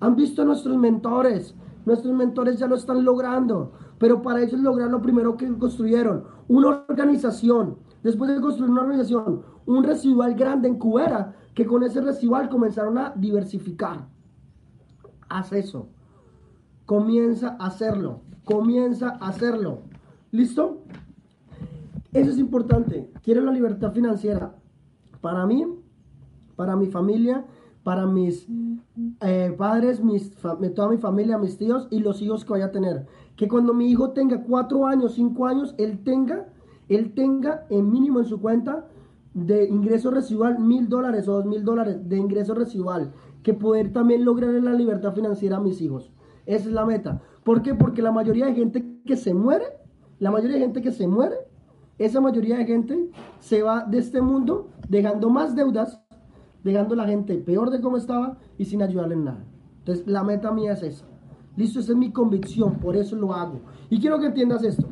Han visto nuestros mentores. Nuestros mentores ya lo están logrando. Pero para ellos lograr lo primero que construyeron, una organización. Después de construir una organización, un residual grande en Cubera, que con ese residual comenzaron a diversificar. Haz eso. Comienza a hacerlo. Comienza a hacerlo. ¿Listo? Eso es importante. Quiero la libertad financiera. Para mí, para mi familia, para mis eh, padres, mis, toda mi familia, mis tíos y los hijos que vaya a tener. Que cuando mi hijo tenga cuatro años, cinco años, él tenga él tenga en mínimo en su cuenta de ingreso residual mil dólares o dos mil dólares de ingreso residual, que poder también lograr la libertad financiera a mis hijos. Esa es la meta. ¿Por qué? Porque la mayoría de gente que se muere, la mayoría de gente que se muere, esa mayoría de gente se va de este mundo dejando más deudas, dejando a la gente peor de cómo estaba y sin ayudarle en nada. Entonces, la meta mía es esa. Listo, esa es mi convicción, por eso lo hago. Y quiero que entiendas esto.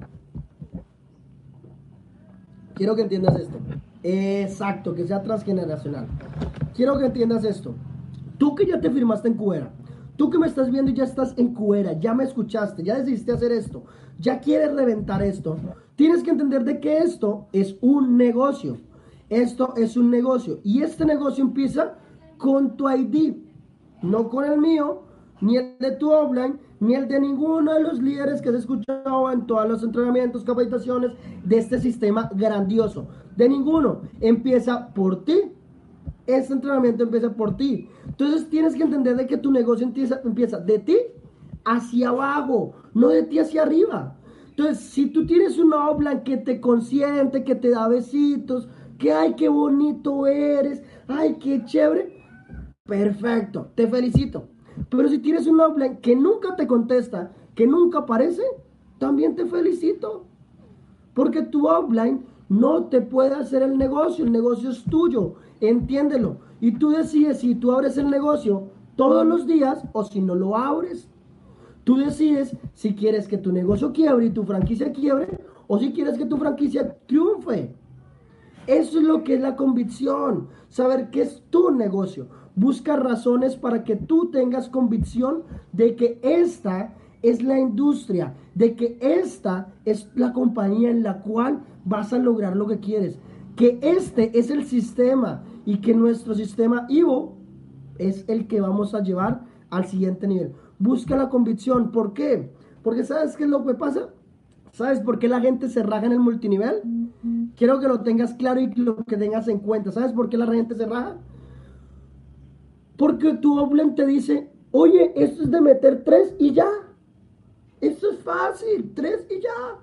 Quiero que entiendas esto. Exacto, que sea transgeneracional. Quiero que entiendas esto. Tú que ya te firmaste en Cuera, tú que me estás viendo y ya estás en Cuera, ya me escuchaste, ya decidiste hacer esto, ya quieres reventar esto, tienes que entender de que esto es un negocio. Esto es un negocio. Y este negocio empieza con tu ID, no con el mío, ni el de tu offline, ni el de ninguno de los líderes que has escuchado en todos los entrenamientos, capacitaciones de este sistema grandioso. De ninguno. Empieza por ti. Este entrenamiento empieza por ti. Entonces tienes que entender de que tu negocio empieza, empieza de ti hacia abajo, no de ti hacia arriba. Entonces, si tú tienes una offline que te consiente, que te da besitos, que ay, qué bonito eres, ay, qué chévere, perfecto, te felicito. Pero si tienes un offline que nunca te contesta, que nunca aparece, también te felicito. Porque tu offline no te puede hacer el negocio, el negocio es tuyo, entiéndelo. Y tú decides si tú abres el negocio todos los días o si no lo abres. Tú decides si quieres que tu negocio quiebre y tu franquicia quiebre o si quieres que tu franquicia triunfe. Eso es lo que es la convicción, saber qué es tu negocio. Busca razones para que tú tengas convicción de que esta es la industria, de que esta es la compañía en la cual vas a lograr lo que quieres, que este es el sistema y que nuestro sistema Ivo es el que vamos a llevar al siguiente nivel. Busca la convicción, ¿por qué? Porque ¿sabes qué es lo que pasa? ¿Sabes por qué la gente se raja en el multinivel? Quiero que lo tengas claro y lo que tengas en cuenta. ¿Sabes por qué la gente se raja? Porque tu Oblen te dice, oye, esto es de meter tres y ya. Esto es fácil, tres y ya.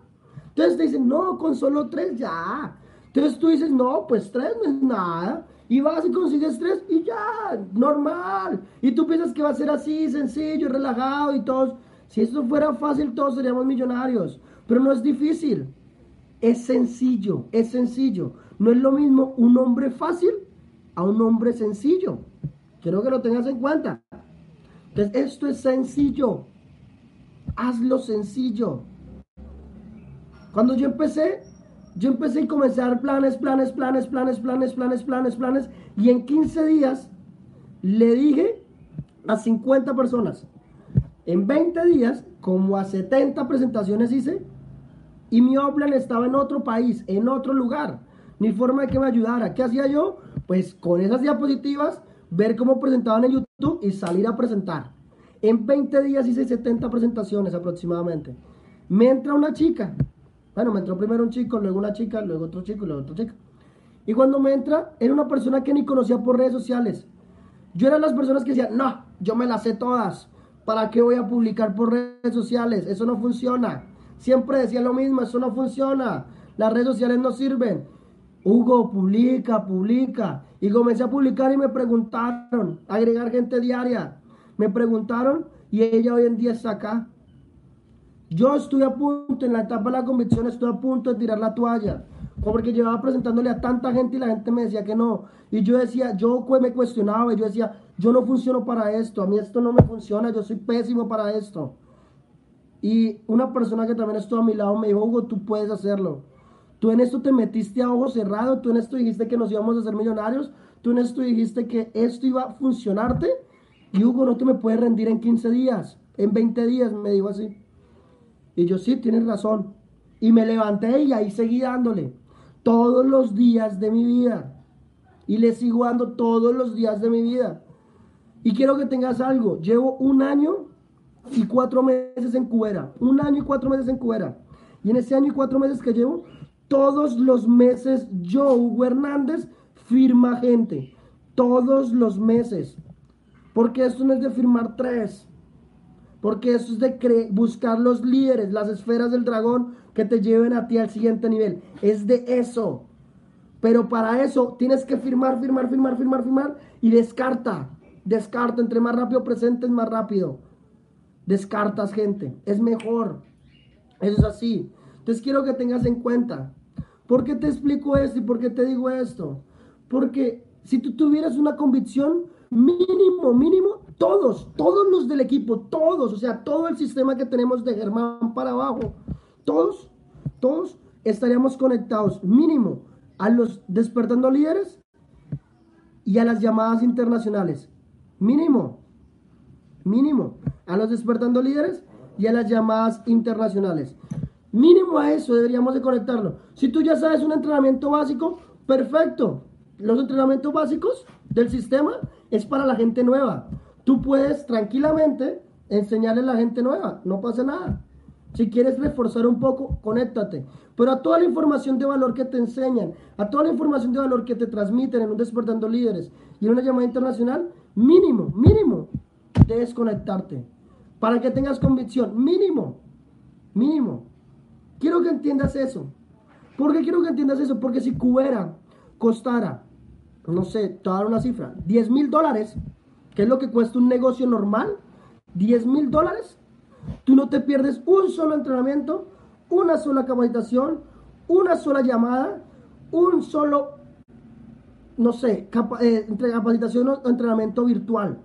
Entonces te dicen, no, con solo tres ya. Entonces tú dices, no, pues tres no es nada. Y vas y consigues tres y ya, normal. Y tú piensas que va a ser así, sencillo, relajado y todo. Si esto fuera fácil, todos seríamos millonarios. Pero no es difícil. Es sencillo, es sencillo. No es lo mismo un hombre fácil a un hombre sencillo. Quiero que lo tengas en cuenta. Entonces, esto es sencillo. Hazlo sencillo. Cuando yo empecé, yo empecé a comenzar planes, planes, planes, planes, planes, planes, planes, planes. Y en 15 días le dije a 50 personas. En 20 días, como a 70 presentaciones hice, y mi Oplan estaba en otro país, en otro lugar. Ni forma de que me ayudara. ¿Qué hacía yo? Pues con esas diapositivas ver cómo presentaban en YouTube y salir a presentar. En 20 días hice 70 presentaciones aproximadamente. Me entra una chica. Bueno, me entró primero un chico, luego una chica, luego otro chico luego otra chica. Y cuando me entra, era una persona que ni conocía por redes sociales. Yo era las personas que decían, no, yo me las sé todas. ¿Para qué voy a publicar por redes sociales? Eso no funciona. Siempre decía lo mismo, eso no funciona. Las redes sociales no sirven. Hugo, publica, publica. Y comencé a publicar y me preguntaron, agregar gente diaria. Me preguntaron y ella hoy en día está acá. Yo estoy a punto, en la etapa de la convicción, estoy a punto de tirar la toalla. Porque llevaba presentándole a tanta gente y la gente me decía que no. Y yo decía, yo me cuestionaba y yo decía, yo no funciono para esto, a mí esto no me funciona, yo soy pésimo para esto. Y una persona que también estuvo a mi lado me dijo, Hugo, tú puedes hacerlo. Tú en esto te metiste a ojo cerrado, tú en esto dijiste que nos íbamos a hacer millonarios, tú en esto dijiste que esto iba a funcionarte y Hugo no te me puedes rendir en 15 días, en 20 días, me dijo así. Y yo sí, tienes razón. Y me levanté y ahí seguí dándole todos los días de mi vida. Y le sigo dando todos los días de mi vida. Y quiero que tengas algo. Llevo un año y cuatro meses en Cubera. Un año y cuatro meses en Cubera. Y en ese año y cuatro meses que llevo, todos los meses yo, Hugo Hernández, firma gente. Todos los meses. Porque esto no es de firmar tres. Porque esto es de buscar los líderes, las esferas del dragón que te lleven a ti al siguiente nivel. Es de eso. Pero para eso tienes que firmar, firmar, firmar, firmar, firmar y descarta. Descarta. Entre más rápido presentes, más rápido. Descartas gente. Es mejor. Eso es así. Entonces quiero que tengas en cuenta. ¿Por qué te explico esto y por qué te digo esto? Porque si tú tuvieras una convicción, mínimo, mínimo, todos, todos los del equipo, todos, o sea, todo el sistema que tenemos de Germán para abajo, todos, todos estaríamos conectados, mínimo, a los despertando líderes y a las llamadas internacionales. Mínimo, mínimo, a los despertando líderes y a las llamadas internacionales. Mínimo a eso deberíamos de conectarlo. Si tú ya sabes un entrenamiento básico, perfecto. Los entrenamientos básicos del sistema es para la gente nueva. Tú puedes tranquilamente enseñarle a la gente nueva, no pasa nada. Si quieres reforzar un poco, conéctate. Pero a toda la información de valor que te enseñan, a toda la información de valor que te transmiten en un Despertando Líderes y en una llamada internacional, mínimo, mínimo, debes conectarte. Para que tengas convicción, mínimo, mínimo. Quiero que entiendas eso. ¿Por qué quiero que entiendas eso? Porque si Cubera costara, no sé, te voy a dar una cifra, 10 mil dólares, que es lo que cuesta un negocio normal, 10 mil dólares, tú no te pierdes un solo entrenamiento, una sola capacitación, una sola llamada, un solo, no sé, eh, capacitación o entrenamiento virtual.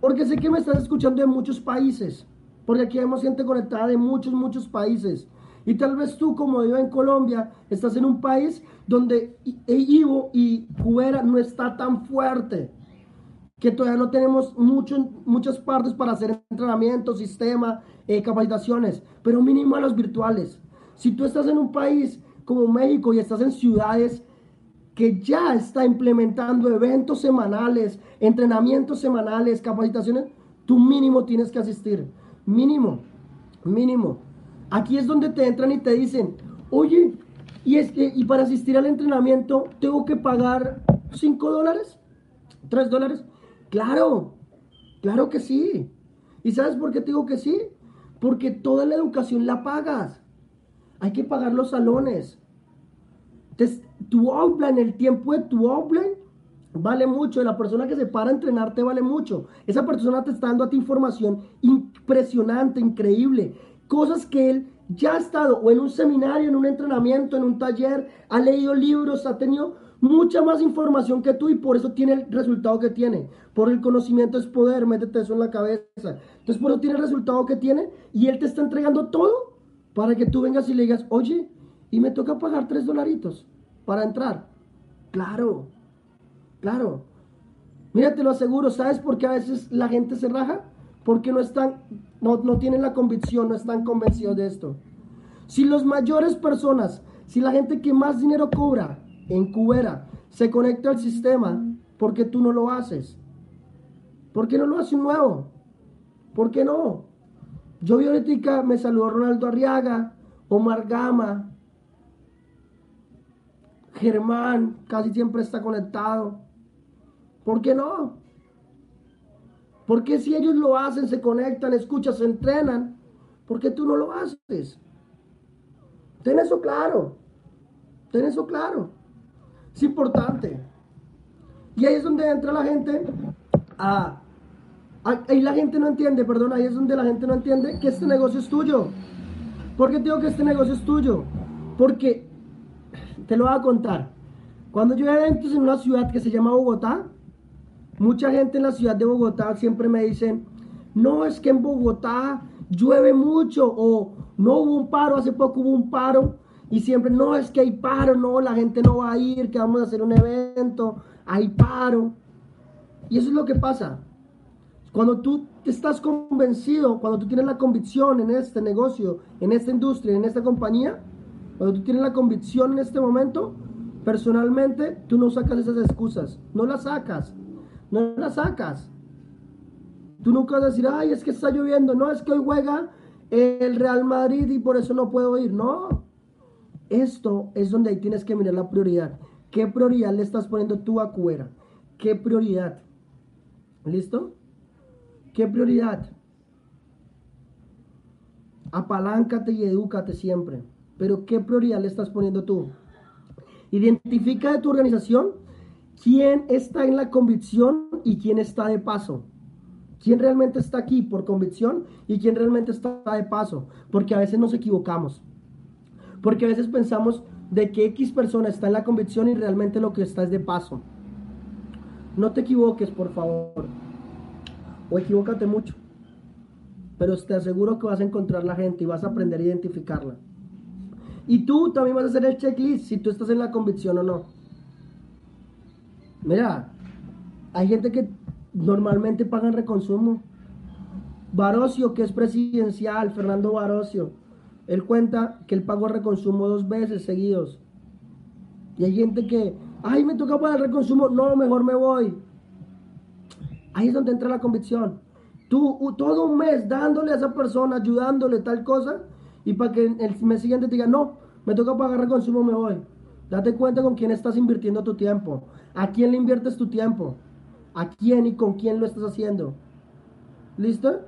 Porque sé que me estás escuchando de muchos países, porque aquí vemos gente conectada de muchos, muchos países. Y tal vez tú, como yo en Colombia, estás en un país donde Ivo y Cubera no está tan fuerte que todavía no tenemos mucho, muchas partes para hacer entrenamiento, sistema, eh, capacitaciones, pero mínimo a los virtuales. Si tú estás en un país como México y estás en ciudades que ya está implementando eventos semanales, entrenamientos semanales, capacitaciones, tú mínimo tienes que asistir. Mínimo, mínimo. Aquí es donde te entran y te dicen, oye, y, es que, y para asistir al entrenamiento tengo que pagar 5 dólares, 3 dólares. Claro, claro que sí. ¿Y sabes por qué te digo que sí? Porque toda la educación la pagas. Hay que pagar los salones. Entonces, tu outline, el tiempo de tu outline vale mucho. La persona que se para a entrenarte vale mucho. Esa persona te está dando a ti información impresionante, increíble. Cosas que él ya ha estado o en un seminario, en un entrenamiento, en un taller, ha leído libros, ha tenido mucha más información que tú y por eso tiene el resultado que tiene. Por el conocimiento es poder, métete eso en la cabeza. Entonces por eso tiene el resultado que tiene y él te está entregando todo para que tú vengas y le digas, oye, y me toca pagar tres dolaritos para entrar. Claro, claro. Mira, te lo aseguro, ¿sabes por qué a veces la gente se raja? Porque no están, no, no tienen la convicción, no están convencidos de esto. Si los mayores personas, si la gente que más dinero cobra, en Cubera se conecta al sistema, ¿por qué tú no lo haces? ¿Por qué no lo hace un nuevo? ¿Por qué no? Yo vi ahorita, me saludó Ronaldo Arriaga, Omar Gama, Germán, casi siempre está conectado. ¿Por qué no? Porque si ellos lo hacen, se conectan, escuchan, se entrenan, ¿por qué tú no lo haces? Ten eso claro. Ten eso claro. Es importante. Y ahí es donde entra la gente ahí la gente no entiende, perdón, ahí es donde la gente no entiende que este negocio es tuyo. ¿Por qué digo que este negocio es tuyo? Porque, te lo voy a contar, cuando yo eventos en una ciudad que se llama Bogotá, mucha gente en la ciudad de Bogotá siempre me dicen, no, es que en Bogotá llueve mucho o no hubo un paro, hace poco hubo un paro y siempre, no, es que hay paro, no, la gente no va a ir, que vamos a hacer un evento, hay paro. Y eso es lo que pasa. Cuando tú estás convencido, cuando tú tienes la convicción en este negocio, en esta industria, en esta compañía, cuando tú tienes la convicción en este momento, personalmente tú no sacas esas excusas, no las sacas, no las sacas. Tú nunca vas a decir, ay, es que está lloviendo, no, es que hoy juega el Real Madrid y por eso no puedo ir, no. Esto es donde ahí tienes que mirar la prioridad. ¿Qué prioridad le estás poniendo tú a Cuera? ¿Qué prioridad? ¿Listo? ¿Qué prioridad? Apaláncate y edúcate siempre. pero ¿qué prioridad le estás poniendo tú? Identifica de tu organización quién está en la convicción y quién está de paso. ¿Quién realmente está aquí por convicción y quién realmente está de paso? Porque a veces nos equivocamos. Porque a veces pensamos de que X persona está en la convicción y realmente lo que está es de paso. No te equivoques, por favor. O equivócate mucho. Pero te aseguro que vas a encontrar la gente y vas a aprender a identificarla. Y tú también vas a hacer el checklist si tú estás en la convicción o no. Mira, hay gente que normalmente pagan reconsumo. Barocio, que es presidencial, Fernando Barocio, él cuenta que él pagó reconsumo dos veces seguidos. Y hay gente que, ay, me toca pagar reconsumo, no, mejor me voy. Ahí es donde entra la convicción. Tú todo un mes dándole a esa persona, ayudándole tal cosa, y para que el mes siguiente te diga, no, me toca pagar reconsumo, me voy. Date cuenta con quién estás invirtiendo tu tiempo. ¿A quién le inviertes tu tiempo? ¿A quién y con quién lo estás haciendo? ¿Listo?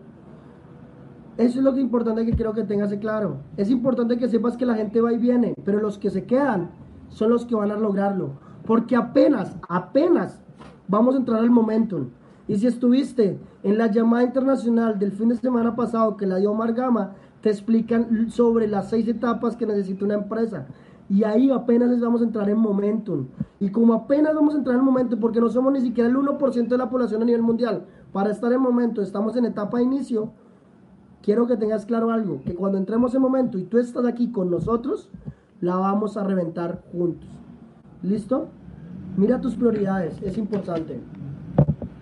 Eso es lo importante que quiero que tengas claro. Es importante que sepas que la gente va y viene, pero los que se quedan son los que van a lograrlo. Porque apenas, apenas vamos a entrar al momentum. Y si estuviste en la llamada internacional del fin de semana pasado que la dio Margama, te explican sobre las seis etapas que necesita una empresa. Y ahí apenas vamos a entrar en momentum. Y como apenas vamos a entrar en momentum, porque no somos ni siquiera el 1% de la población a nivel mundial, para estar en momentum, estamos en etapa de inicio, quiero que tengas claro algo, que cuando entremos en momento y tú estás aquí con nosotros, la vamos a reventar juntos. ¿Listo? Mira tus prioridades, es importante.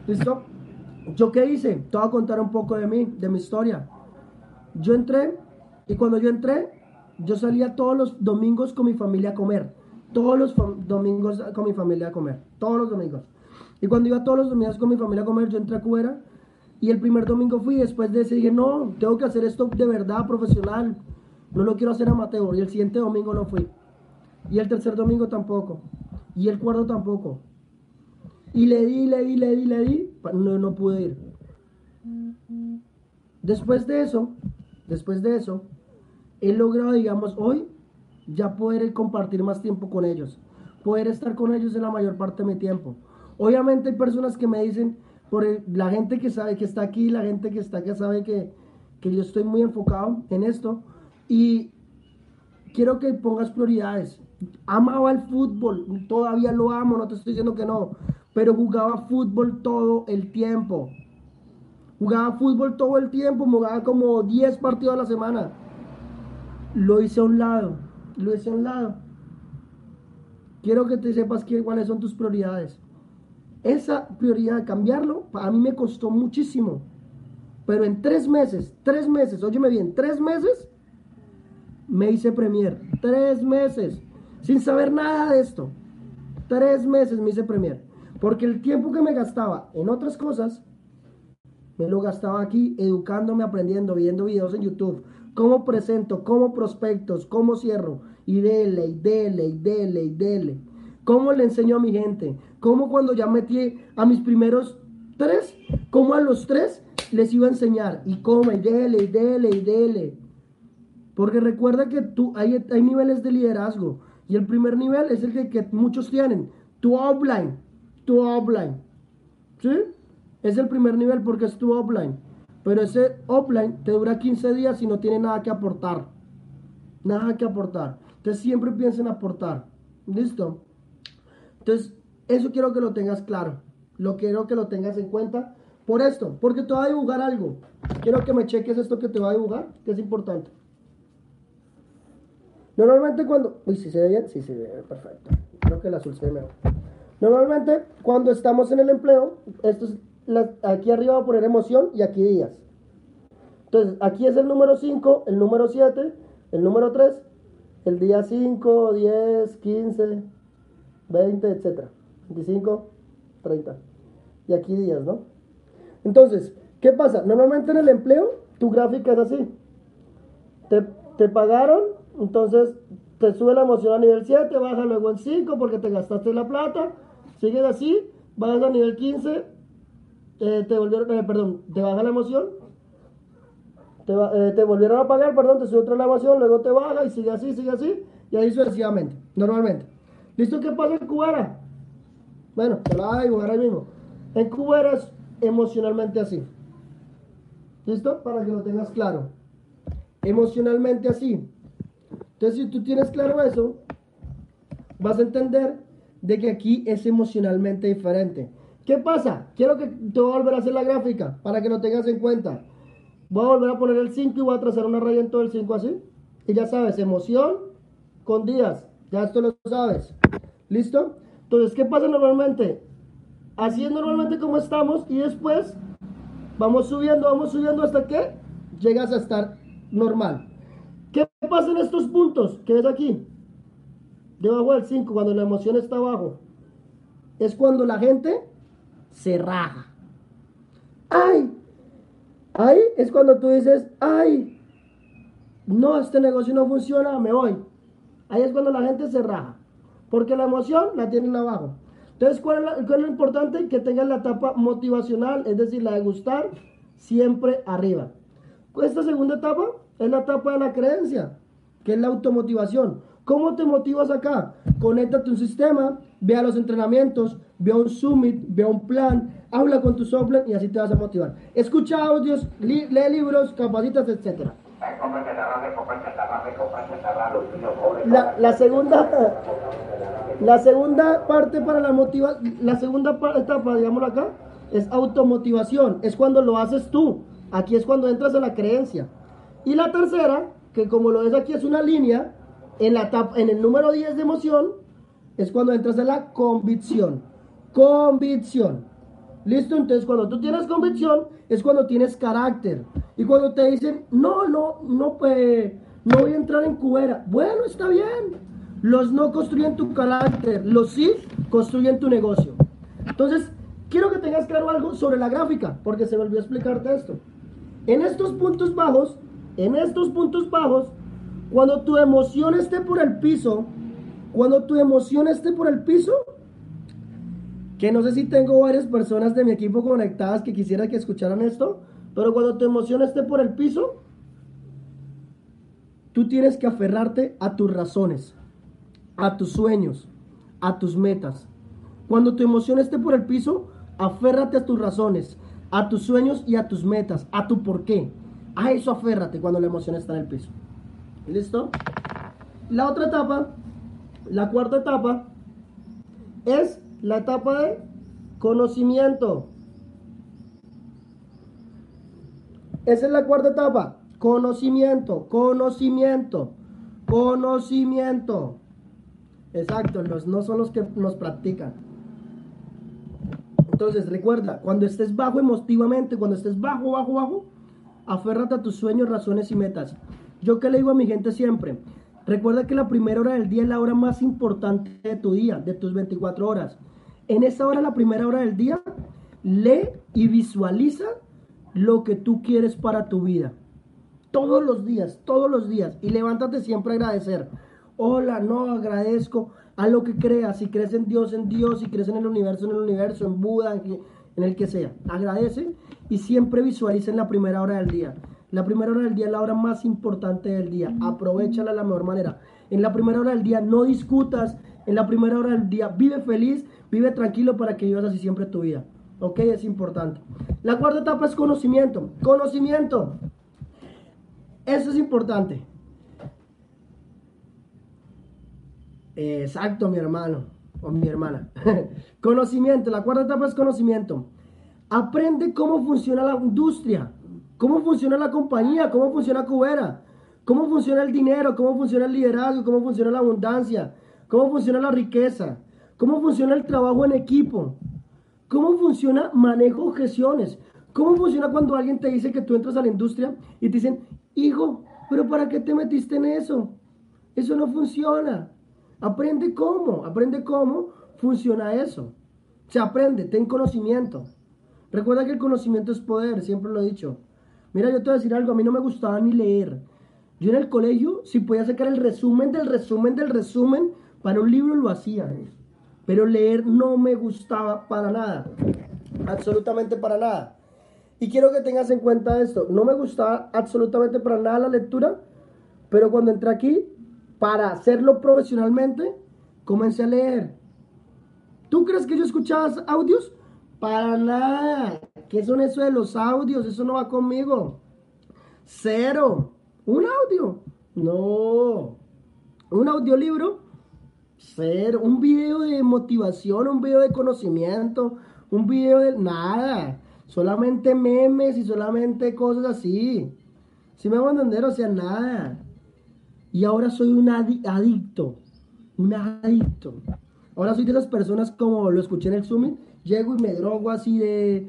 ¿Listo? ¿Yo qué hice? Te voy a contar un poco de mí, de mi historia. Yo entré y cuando yo entré, yo salía todos los domingos con mi familia a comer. Todos los domingos con mi familia a comer. Todos los domingos. Y cuando iba todos los domingos con mi familia a comer, yo entré a y el primer domingo fui, después de ese dije, no, tengo que hacer esto de verdad, profesional. No lo quiero hacer amateur. Y el siguiente domingo no fui. Y el tercer domingo tampoco. Y el cuarto tampoco. Y le di, le di, le di, le di. No, no pude ir. Después de eso, después de eso, he logrado, digamos, hoy ya poder compartir más tiempo con ellos. Poder estar con ellos en la mayor parte de mi tiempo. Obviamente hay personas que me dicen, por la gente que sabe que está aquí, la gente que está acá sabe que, que yo estoy muy enfocado en esto y quiero que pongas prioridades. Amaba el fútbol, todavía lo amo, no te estoy diciendo que no, pero jugaba fútbol todo el tiempo. Jugaba fútbol todo el tiempo, jugaba como 10 partidos a la semana. Lo hice a un lado, lo hice a un lado. Quiero que te sepas que, cuáles son tus prioridades. Esa prioridad, de cambiarlo, a mí me costó muchísimo. Pero en tres meses, tres meses, óyeme bien, tres meses, me hice premier. Tres meses, sin saber nada de esto. Tres meses me hice premier. Porque el tiempo que me gastaba en otras cosas, me lo gastaba aquí educándome, aprendiendo, viendo videos en YouTube. Cómo presento, cómo prospectos, cómo cierro. Y dele, y dele, y dele, y dele. ¿Cómo le enseño a mi gente? ¿Cómo cuando ya metí a mis primeros tres? ¿Cómo a los tres les iba a enseñar? Y cómo, y dele, y dele, y dele. Porque recuerda que tú, hay, hay niveles de liderazgo. Y el primer nivel es el que, que muchos tienen. Tu offline. Tu offline. ¿Sí? Es el primer nivel porque es tu offline. Pero ese offline te dura 15 días y no tiene nada que aportar. Nada que aportar. Entonces siempre piensa en aportar. ¿Listo? Entonces, eso quiero que lo tengas claro. Lo quiero que lo tengas en cuenta. Por esto, porque te voy a dibujar algo. Quiero que me cheques esto que te voy a dibujar, que es importante. Normalmente cuando... Uy, si se ve bien, sí se ve perfecto. Creo que el azul se ve mejor. Normalmente cuando estamos en el empleo, esto es aquí arriba va a poner emoción y aquí días. Entonces, aquí es el número 5, el número 7, el número 3, el día 5, 10, 15, 20, etcétera. 25, 30. Y aquí días, ¿no? Entonces, ¿qué pasa? Normalmente en el empleo, tu gráfica es así. Te, pagaron, entonces te sube la emoción a nivel 7, baja luego en 5 porque te gastaste la plata, sigues así, bajas a nivel 15, te volvieron, eh, perdón, te baja la emoción, te, eh, te volvieron a pagar, perdón, te sube otra elevación, luego te baja y sigue así, sigue así, y ahí sucesivamente, normalmente. ¿Listo? ¿Qué pasa en Cubera? Bueno, te la voy a dibujar ahí mismo. En Cubera es emocionalmente así. ¿Listo? Para que lo tengas claro. Emocionalmente así. Entonces, si tú tienes claro eso, vas a entender de que aquí es emocionalmente diferente. ¿Qué pasa? Quiero que te voy a volver a hacer la gráfica para que lo tengas en cuenta. Voy a volver a poner el 5 y voy a trazar una raya en todo el 5 así. Y ya sabes, emoción con días. Ya esto lo sabes. ¿Listo? Entonces, ¿qué pasa normalmente? Así es normalmente como estamos y después vamos subiendo, vamos subiendo hasta que llegas a estar normal. ¿Qué pasa en estos puntos que ves aquí? Debajo del 5, cuando la emoción está abajo. Es cuando la gente se raja. ¡Ay! Ahí es cuando tú dices, ¡ay! No, este negocio no funciona, me voy. Ahí es cuando la gente se raja. Porque la emoción la tienen abajo. Entonces, ¿cuál es, lo importante? Que tengan la etapa motivacional, es decir, la de gustar, siempre arriba. Esta segunda etapa es la etapa de la creencia, que es la automotivación. ¿Cómo te motivas acá? Conéctate a un sistema, ve a los entrenamientos, ve a un summit, ve a un plan, habla con tu software y así te vas a motivar. Escucha audios, lee libros, capacitas, etc. La, la, segunda la segunda parte para la motivación, la segunda etapa, digámoslo acá, es automotivación, es cuando lo haces tú. Aquí es cuando entras a la creencia. Y la tercera, que como lo ves aquí es una línea, en, la en el número 10 de emoción es cuando entras en la convicción. Convicción. ¿Listo? Entonces cuando tú tienes convicción es cuando tienes carácter. Y cuando te dicen, no, no, no, pues, no voy a entrar en cubera. Bueno, está bien. Los no construyen tu carácter, los sí construyen tu negocio. Entonces, quiero que tengas claro algo sobre la gráfica, porque se me olvidó explicarte esto. En estos puntos bajos, en estos puntos bajos, cuando tu emoción esté por el piso, cuando tu emoción esté por el piso, que no sé si tengo varias personas de mi equipo conectadas que quisiera que escucharan esto, pero cuando tu emoción esté por el piso, tú tienes que aferrarte a tus razones, a tus sueños, a tus metas. Cuando tu emoción esté por el piso, aférrate a tus razones, a tus sueños y a tus metas, a tu por qué. A eso aférrate cuando la emoción está en el piso. ¿Listo? La otra etapa, la cuarta etapa, es la etapa de conocimiento. Esa es la cuarta etapa. Conocimiento, conocimiento, conocimiento. Exacto, los no son los que nos practican. Entonces, recuerda, cuando estés bajo emotivamente, cuando estés bajo, bajo, bajo, aférrate a tus sueños, razones y metas. Yo que le digo a mi gente siempre, recuerda que la primera hora del día es la hora más importante de tu día, de tus 24 horas. En esa hora, la primera hora del día, lee y visualiza lo que tú quieres para tu vida. Todos los días, todos los días. Y levántate siempre a agradecer. Hola, no agradezco a lo que creas. Si crees en Dios, en Dios. Si crees en el universo, en el universo. En Buda, en, el que sea. Agradece y siempre visualiza en la primera hora del día. La primera hora del día es la hora más importante del día. Aprovechala de la mejor manera. En la primera hora del día no discutas. En la primera hora del día vive feliz, vive tranquilo para que vivas así siempre tu vida. ¿Ok? Es importante. La cuarta etapa es conocimiento. Conocimiento. Eso es importante. Exacto, mi hermano o mi hermana. conocimiento. La cuarta etapa es conocimiento. Aprende cómo funciona la industria. ¿Cómo funciona la compañía? ¿Cómo funciona Cubera? ¿Cómo funciona el dinero? ¿Cómo funciona el liderazgo? ¿Cómo funciona la abundancia? ¿Cómo funciona la riqueza? ¿Cómo funciona el trabajo en equipo? ¿Cómo funciona manejo gestiones? ¿Cómo funciona cuando alguien te dice que tú entras a la industria y te dicen, hijo, pero ¿para qué te metiste en eso? Eso no funciona. Aprende cómo, aprende cómo funciona eso. Se aprende, ten conocimiento. Recuerda que el conocimiento es poder, siempre lo he dicho. Mira, yo te voy a decir algo, a mí no me gustaba ni leer. Yo en el colegio, si podía sacar el resumen del resumen del resumen para un libro, lo hacía. Pero leer no me gustaba para nada. Absolutamente para nada. Y quiero que tengas en cuenta esto. No me gusta absolutamente para nada la lectura, pero cuando entré aquí, para hacerlo profesionalmente, comencé a leer. ¿Tú crees que yo escuchaba audios? Para nada. ¿Qué son eso de los audios? Eso no va conmigo. Cero. Un audio. No. Un audiolibro. Cero. Un video de motivación, un video de conocimiento, un video de nada. Solamente memes y solamente cosas así. Si me van a entender, o sea, nada. Y ahora soy un adicto. Un adicto. Ahora soy de las personas como lo escuché en el Summit. Llego y me drogo así de,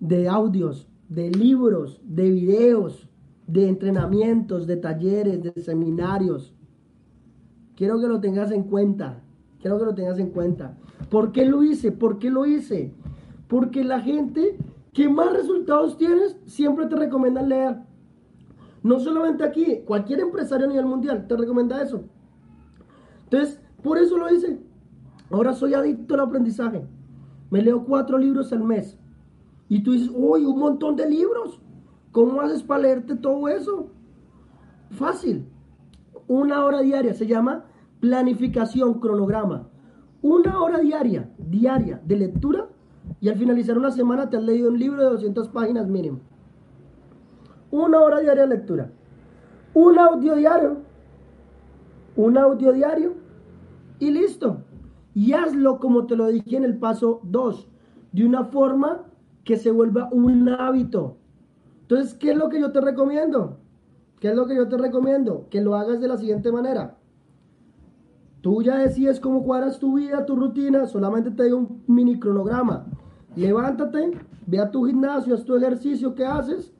de audios, de libros, de videos, de entrenamientos, de talleres, de seminarios. Quiero que lo tengas en cuenta. Quiero que lo tengas en cuenta. ¿Por qué lo hice? ¿Por qué lo hice? Porque la gente que más resultados tienes siempre te recomienda leer. No solamente aquí, cualquier empresario a nivel mundial te recomienda eso. Entonces, por eso lo hice. Ahora soy adicto al aprendizaje. Me leo cuatro libros al mes. Y tú dices, uy, un montón de libros. ¿Cómo haces para leerte todo eso? Fácil. Una hora diaria se llama planificación, cronograma. Una hora diaria, diaria de lectura y al finalizar una semana te has leído un libro de 200 páginas mínimo. Una hora diaria de lectura. Un audio diario. Un audio diario. Y listo. Y hazlo como te lo dije en el paso 2. De una forma que se vuelva un hábito. Entonces, ¿qué es lo que yo te recomiendo? ¿Qué es lo que yo te recomiendo? Que lo hagas de la siguiente manera. Tú ya decides cómo cuadras tu vida, tu rutina, solamente te digo un mini cronograma. Levántate, ve a tu gimnasio, haz tu ejercicio que haces.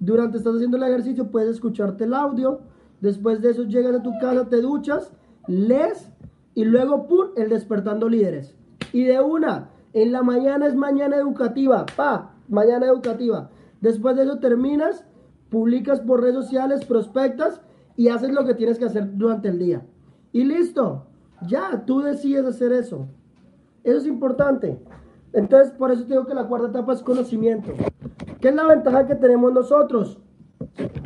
Durante estás haciendo el ejercicio puedes escucharte el audio. Después de eso llegas a tu casa, te duchas, lees y luego ¡pum! el despertando líderes. Y de una, en la mañana es mañana educativa, pa, mañana educativa. Después de eso terminas, publicas por redes sociales, prospectas y haces lo que tienes que hacer durante el día. Y listo, ya, tú decides hacer eso. Eso es importante. Entonces, por eso digo que la cuarta etapa es conocimiento. ¿Qué es la ventaja que tenemos nosotros?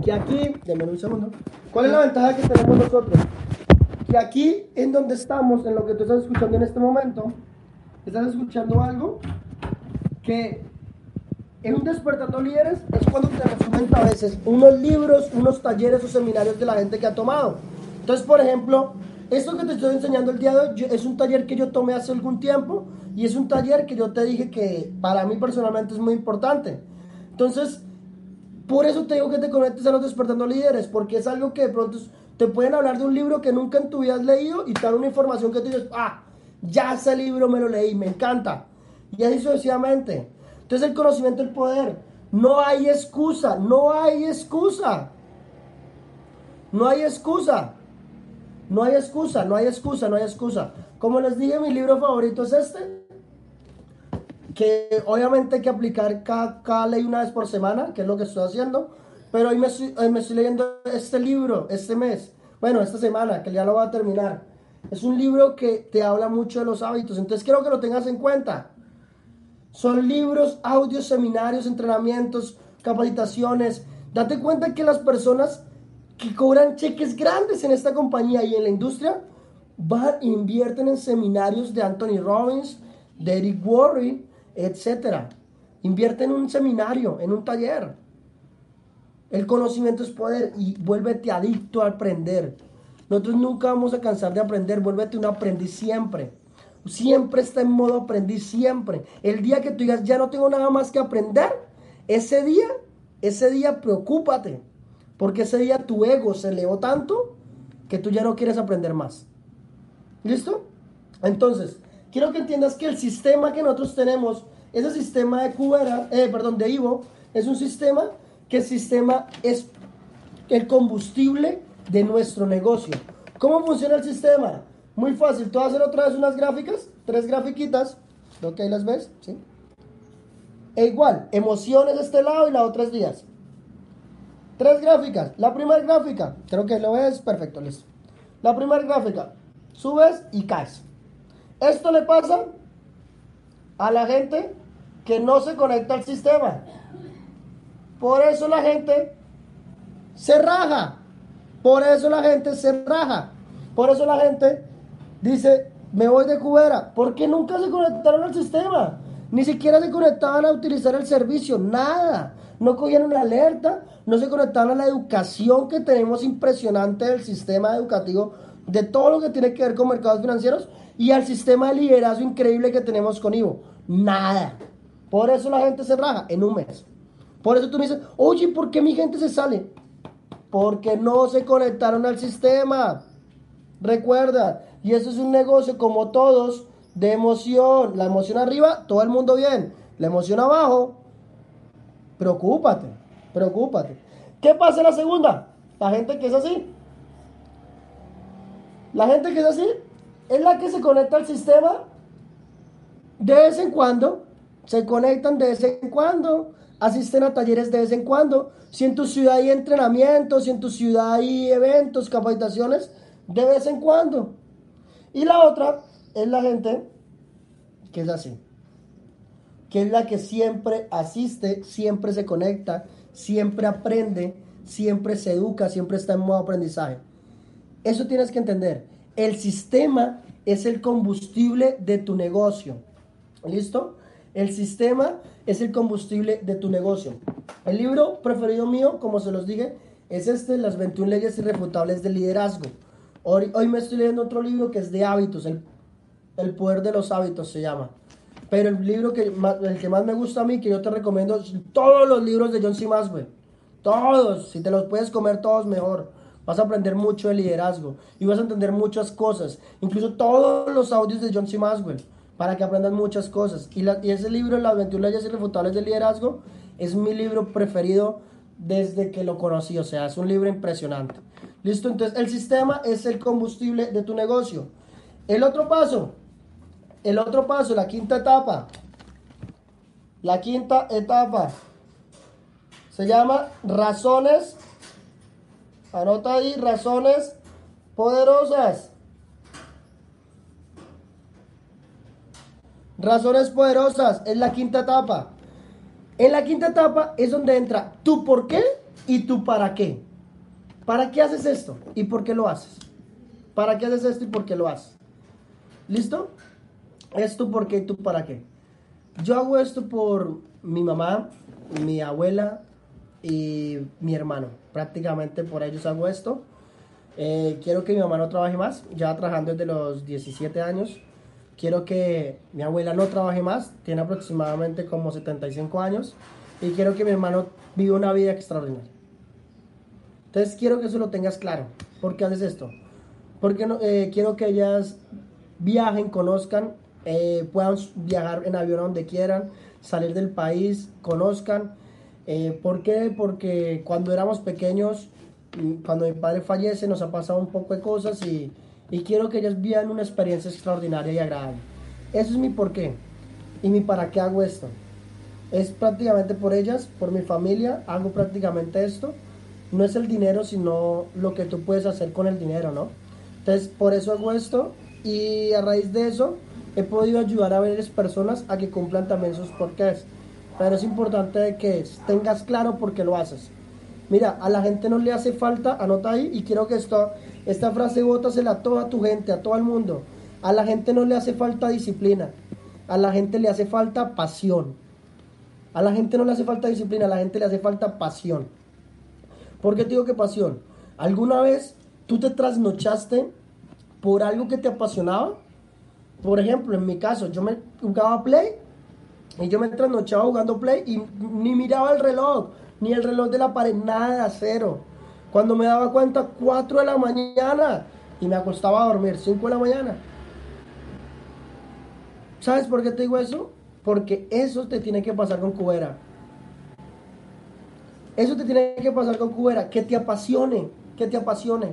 Que aquí, denme un segundo. ¿Cuál es la ventaja que tenemos nosotros? Que aquí, en donde estamos, en lo que tú estás escuchando en este momento, estás escuchando algo que en un despertando líderes es cuando te resumen a veces unos libros, unos talleres o seminarios de la gente que ha tomado. Entonces, por ejemplo, esto que te estoy enseñando el día de hoy es un taller que yo tomé hace algún tiempo y es un taller que yo te dije que para mí personalmente es muy importante. Entonces, por eso te digo que te conectes a los despertando líderes, porque es algo que de pronto te pueden hablar de un libro que nunca en tu vida has leído y te dan una información que tú dices, ah, ya ese libro me lo leí, me encanta. Y así sucesivamente. Entonces el conocimiento, el poder. No hay excusa, no hay excusa. No hay excusa. No hay excusa, no hay excusa, no hay excusa. Como les dije, mi libro favorito es este. Que obviamente hay que aplicar cada, ley una vez por semana, que es lo que estoy haciendo. Pero hoy me, estoy, me estoy leyendo este libro, este mes. Bueno, esta semana, que ya lo voy a terminar. Es un libro que te habla mucho de los hábitos. Entonces quiero que lo tengas en cuenta. Son libros, audios, seminarios, entrenamientos, capacitaciones. Date cuenta que las personas que cobran cheques grandes en esta compañía y en la industria, van, invierten en seminarios de Anthony Robbins, de Eric Worre, etc. Invierten en un seminario, en un taller. El conocimiento es poder y vuélvete adicto a aprender. Nosotros nunca vamos a cansar de aprender, vuélvete un aprendiz siempre. Siempre está en modo aprendiz, siempre. El día que tú digas, ya no tengo nada más que aprender, ese día, ese día preocúpate porque ese día tu ego se elevó tanto que tú ya no quieres aprender más. ¿Listo? Entonces, quiero que entiendas que el sistema que nosotros tenemos, ese sistema de Cubera, eh, perdón, de Ivo, es un sistema el sistema es el combustible de nuestro negocio. ¿Cómo funciona el sistema? Muy fácil. Tú vas a hacer otra vez unas gráficas, tres grafiquitas. ¿Ok? las ves? ¿Sí? E igual, emociones de este lado y la otra es días. Tres gráficas. La primera gráfica, creo que lo ves, perfecto, listo. La primera gráfica, subes y caes. Esto le pasa a la gente que no se conecta al sistema. Por eso la gente se raja. Por eso la gente se raja. Por eso la gente dice, me voy de cubera. Porque nunca se conectaron al sistema. Ni siquiera se conectaban a utilizar el servicio. Nada. No cogieron la alerta. No se conectaron a la educación que tenemos impresionante del sistema educativo. De todo lo que tiene que ver con mercados financieros. Y al sistema de liderazgo increíble que tenemos con Ivo. Nada. Por eso la gente se raja en un mes. Por eso tú me dices, oye, ¿por qué mi gente se sale? Porque no se conectaron al sistema. Recuerda, y eso es un negocio como todos de emoción. La emoción arriba, todo el mundo bien. La emoción abajo, preocúpate, preocúpate. ¿Qué pasa en la segunda? La gente que es así. La gente que es así es la que se conecta al sistema de vez en cuando se conectan de vez en cuando, asisten a talleres de vez en cuando. Si en tu ciudad hay entrenamientos, si en tu ciudad hay eventos, capacitaciones, de vez en cuando. Y la otra es la gente que es así, que es la que siempre asiste, siempre se conecta, siempre aprende, siempre se educa, siempre está en modo aprendizaje. Eso tienes que entender. El sistema es el combustible de tu negocio. ¿Listo? El sistema es el combustible de tu negocio. El libro preferido mío, como se los dije, es este, Las 21 leyes irrefutables del liderazgo. Hoy, hoy me estoy leyendo otro libro que es de hábitos, el, el poder de los hábitos se llama. Pero el libro que el que más me gusta a mí, que yo te recomiendo, todos los libros de John C. Maxwell. Todos, si te los puedes comer todos mejor. Vas a aprender mucho de liderazgo y vas a entender muchas cosas, incluso todos los audios de John C. Maxwell para que aprendan muchas cosas. Y, ese libro, Las 21 leyes irrefutables del liderazgo, es mi libro preferido desde que lo conocí. O sea, es un libro impresionante. Listo, entonces el sistema es el combustible de tu negocio. El otro paso, el otro paso, la quinta etapa. La quinta etapa se llama razones. Anota ahí, razones poderosas. Razones poderosas es la quinta etapa. En la quinta etapa es donde entra tu por qué y tu para qué. ¿Para qué haces esto y por qué lo haces? ¿Para qué haces esto y por qué lo haces? ¿Listo? Es tu por qué y tu para qué. Yo hago esto por mi mamá, mi abuela y mi hermano. Prácticamente por ellos hago esto. Eh, quiero que mi mamá no trabaje más. Ya trabajando desde los 17 años quiero que mi abuela no trabaje más, tiene aproximadamente como 75 años, y quiero que mi hermano viva una vida extraordinaria. Entonces quiero que eso lo tengas claro. ¿Por qué haces esto? Porque no, eh, quiero que ellas viajen, conozcan, eh, puedan viajar en avión a donde quieran, salir del país, conozcan. Eh, ¿Por qué? Porque cuando éramos pequeños, mm, cuando mi padre fallece, nos ha pasado un poco de cosas y y quiero que ellas vivan una experiencia extraordinaria y agradable. Eso es mi porqué y mi para qué hago esto. Es prácticamente por ellas, por mi familia, hago prácticamente esto. No es el dinero, sino lo que tú puedes hacer con el dinero, ¿no? Entonces, por eso hago esto y a raíz de eso he podido ayudar a varias personas a que cumplan también sus porqués. Pero es importante que tengas claro por qué lo haces. Mira, a la gente no le hace falta, anota ahí, y quiero que esto, esta frase bótasela a toda tu gente, a todo el mundo. A la gente no le hace falta disciplina, a la gente le hace falta pasión. A la gente no le hace falta disciplina, a la gente le hace falta pasión. ¿Por qué te digo que pasión? ¿Alguna vez tú te trasnochaste por algo que te apasionaba? Por ejemplo, en mi caso, yo me jugaba Play y yo me trasnochaba jugando Play y ni miraba el reloj ni el reloj de la pared, nada, cero. Cuando me daba cuenta, 4 de la mañana y me acostaba a dormir, 5 de la mañana. ¿Sabes por qué te digo eso? Porque eso te tiene que pasar con Cubera. Eso te tiene que pasar con Cubera, que te apasione, que te apasione.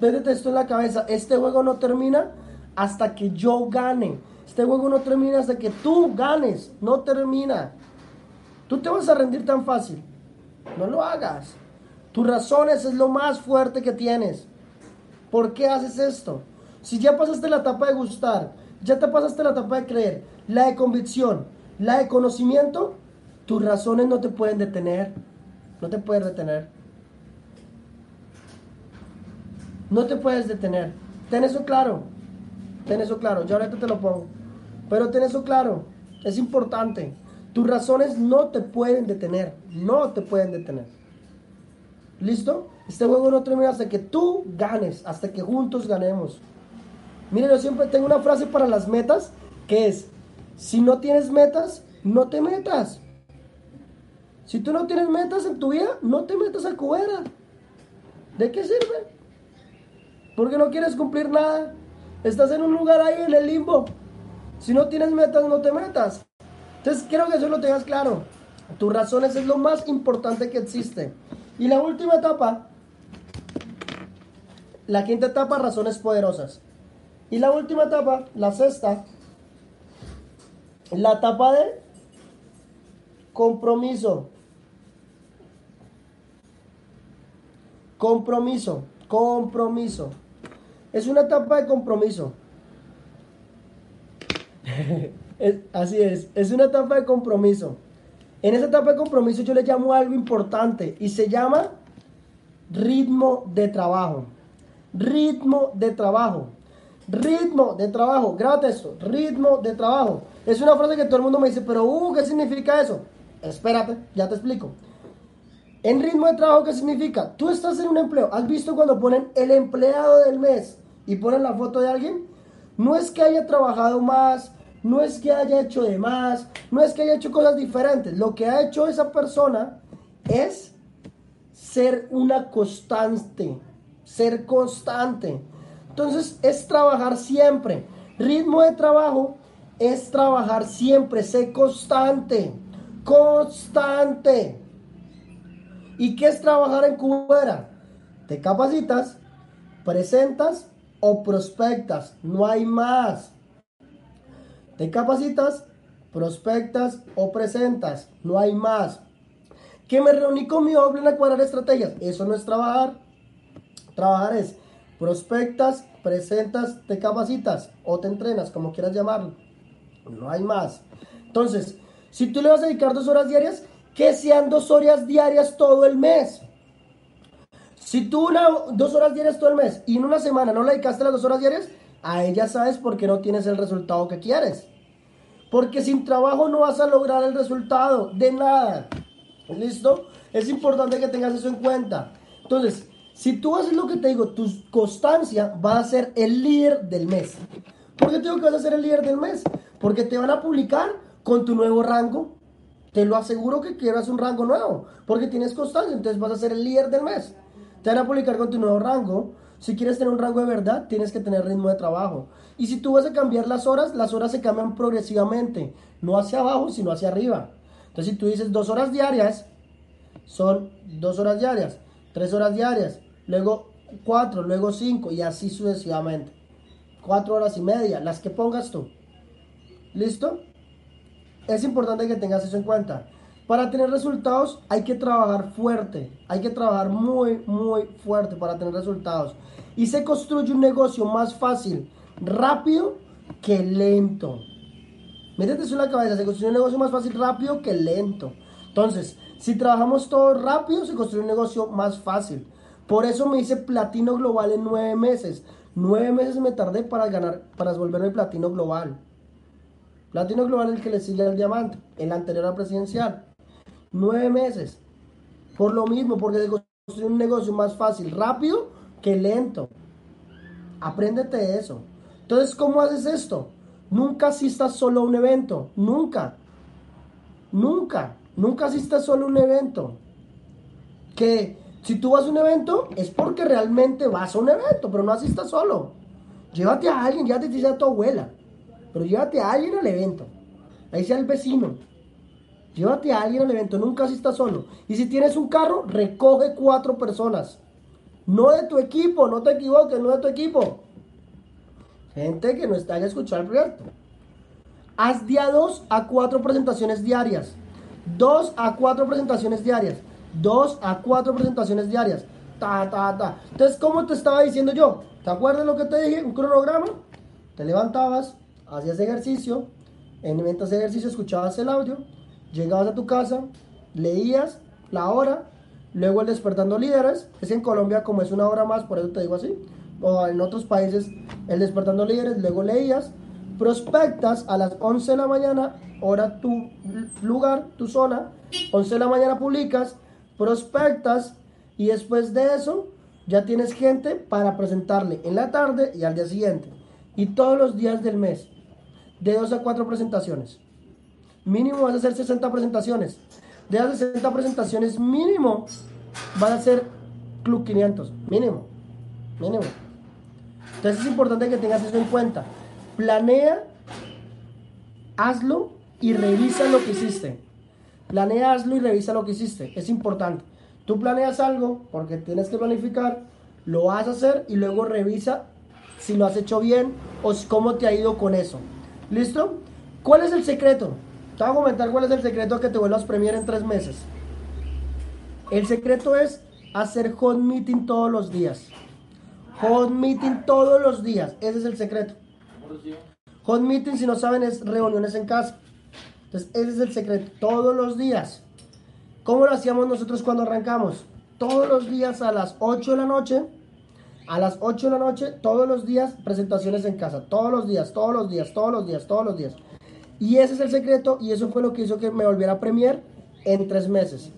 Métete esto en la cabeza, este juego no termina hasta que yo gane. Este juego no termina hasta que tú ganes, no termina. Tú te vas a rendir tan fácil. No lo hagas. Tus razones es lo más fuerte que tienes. ¿Por qué haces esto? Si ya pasaste la etapa de gustar, ya te pasaste la etapa de creer, la de convicción, la de conocimiento, Tus razones no te pueden detener. No te puedes detener. No te puedes detener. Ten eso claro. Ten eso claro. Yo ahorita te lo pongo. Pero ten eso claro. Es importante. Tus razones no te pueden detener. No te pueden detener. ¿Listo? Este juego no termina hasta que tú ganes. Hasta que juntos ganemos. Miren, yo siempre tengo una frase para las metas que es, si no tienes metas, no te metas. Si tú no tienes metas en tu vida, no te metas a cubera. ¿De qué sirve? Porque no quieres cumplir nada. Estás en un lugar ahí en el limbo. Si no tienes metas, no te metas. Entonces quiero que eso lo tengas claro. Tus razones es lo más importante que existe. Y la última etapa, la quinta etapa, razones poderosas. Y la última etapa, la sexta, la etapa de compromiso. Compromiso, compromiso. Es una etapa de compromiso. así es, es una etapa de compromiso. En esa etapa de compromiso yo le llamo algo importante y se llama ritmo de trabajo. Ritmo de trabajo. Ritmo de trabajo. Grábate esto. Ritmo de trabajo. Es una frase que todo el mundo me dice, pero uh, ¿qué significa eso? Espérate, ya te explico. En ritmo de trabajo, ¿qué significa? Tú estás en un empleo. ¿Has visto cuando ponen el empleado del mes y ponen la foto de alguien? No es que haya trabajado más, no es que haya hecho de más, no es que haya hecho cosas diferentes. Lo que ha hecho esa persona es ser una constante, ser constante. Entonces es trabajar siempre. Ritmo de trabajo es trabajar siempre, ser constante, constante. ¿Y qué es trabajar en Cubera? Te capacitas, presentas o prospectas, no hay más. Te capacitas, prospectas o presentas, no hay más. Que me reuní con mi en a cuadrar estrategias, eso no es trabajar. Trabajar es prospectas, presentas, te capacitas o te entrenas, como quieras llamarlo. No hay más. Entonces, si tú le vas a dedicar dos horas diarias, que sean dos horas diarias todo el mes. Si tú una, dos horas diarias todo el mes y en una semana no le dedicaste las dos horas diarias, a ella sabes por qué no tienes el resultado que quieres. Porque sin trabajo no vas a lograr el resultado de nada. ¿Listo? Es importante que tengas eso en cuenta. Entonces, si tú haces lo que te digo, tu constancia va a ser el líder del mes. ¿Por qué te digo que vas a ser el líder del mes? Porque te van a publicar con tu nuevo rango. Te lo aseguro que quieras un rango nuevo. Porque tienes constancia, entonces vas a ser el líder del mes. Te van a publicar con tu nuevo rango. Si quieres tener un rango de verdad, tienes que tener ritmo de trabajo. Y si tú vas a cambiar las horas, las horas se cambian progresivamente. No hacia abajo, sino hacia arriba. Entonces, si tú dices dos horas diarias, son dos horas diarias, tres horas diarias, luego 4, luego 5 y así sucesivamente. 4 horas y media, las que pongas tú. ¿Listo? Es importante que tengas eso en cuenta. Para tener resultados hay que trabajar fuerte, hay que trabajar muy, muy fuerte para tener resultados. Y se construye un negocio más fácil, rápido que lento. Métete eso en la cabeza, se construye un negocio más fácil, rápido que lento. Entonces, si trabajamos todo rápido, se construye un negocio más fácil. Por eso me hice platino global en nueve meses. Nueve meses me tardé para ganar, para volverme platino global. Platino global es el que le sigue al diamante, el anterior a presidencial. Nueve meses. Por lo mismo, porque se un negocio más fácil, rápido que lento. Apréndete eso. Entonces, ¿cómo haces esto? Nunca asistas solo a un evento. Nunca. Nunca. Nunca asistas solo a un evento. Que si tú vas a un evento, es porque realmente vas a un evento, pero no asistas solo. Llévate a alguien, ya te dice a tu abuela, pero llévate a alguien al evento. Ahí sea el vecino. Llévate a alguien al evento, nunca asistas solo. Y si tienes un carro, recoge cuatro personas. No de tu equipo, no te equivoques, no de tu equipo. Gente que no está en escuchar el proyecto. Haz día dos a cuatro presentaciones diarias. Dos a cuatro presentaciones diarias dos a cuatro presentaciones diarias. Ta, ta, ta. Entonces, ¿cómo te estaba diciendo yo? ¿Te acuerdas lo que te dije? Un cronograma. Te levantabas, hacías ejercicio. En mientras ejercicio escuchabas el audio. Llegabas a tu casa, leías la hora, luego el despertando líderes, es en Colombia como es una hora más, por eso te digo así, o en otros países el despertando líderes, luego leías, prospectas a las 11 de la mañana, hora tu lugar, tu zona, 11 de la mañana publicas, prospectas y después de eso ya tienes gente para presentarle en la tarde y al día siguiente. Y todos los días del mes, de 2 a 4 presentaciones. Mínimo vas a hacer 60 presentaciones. De las 60 presentaciones, mínimo vas a hacer Club 500. Mínimo. Mínimo. Entonces es importante que tengas eso en cuenta. Planea, hazlo y revisa lo que hiciste. Planea, hazlo y revisa lo que hiciste. Es importante. Tú planeas algo porque tienes que planificar, lo vas a hacer y luego revisa si lo has hecho bien o cómo te ha ido con eso. ¿Listo? ¿Cuál es el secreto? Te voy a comentar cuál es el secreto que te vuelvas a premiar en tres meses. El secreto es hacer hot meeting todos los días. Hot meeting todos los días. Ese es el secreto. Hot meeting, si no saben, es reuniones en casa. Entonces, ese es el secreto. Todos los días. ¿Cómo lo hacíamos nosotros cuando arrancamos? Todos los días a las 8 de la noche, a las 8 de la noche, todos los días presentaciones en casa, todos los días, todos los días, todos los días, todos los días. Y ese es el secreto y eso fue lo que hizo que me volviera a premier en tres meses.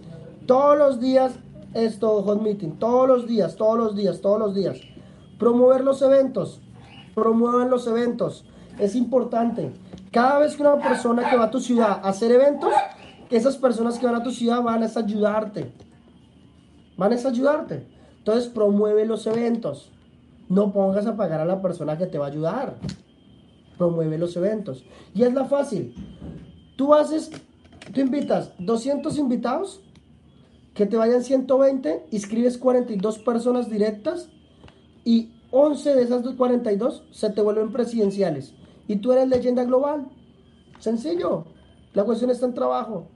Todos los días esto, hot meeting, todos los días, todos los días, todos los días. Promover los eventos, promuevan los eventos, es importante. Cada vez que una persona que va a tu ciudad a hacer eventos, esas personas que van a tu ciudad van a ayudarte. Van a ayudarte. Entonces promueve los eventos. No pongas a pagar a la persona que te va a ayudar. Promueve los eventos. Y es la fácil. Tú haces, tú invitas 200 invitados, que te vayan 120, inscribes 42 personas directas y 11 de esas 42 se te vuelven presidenciales. Y tú eres leyenda global. Sencillo. La cuestión está en trabajo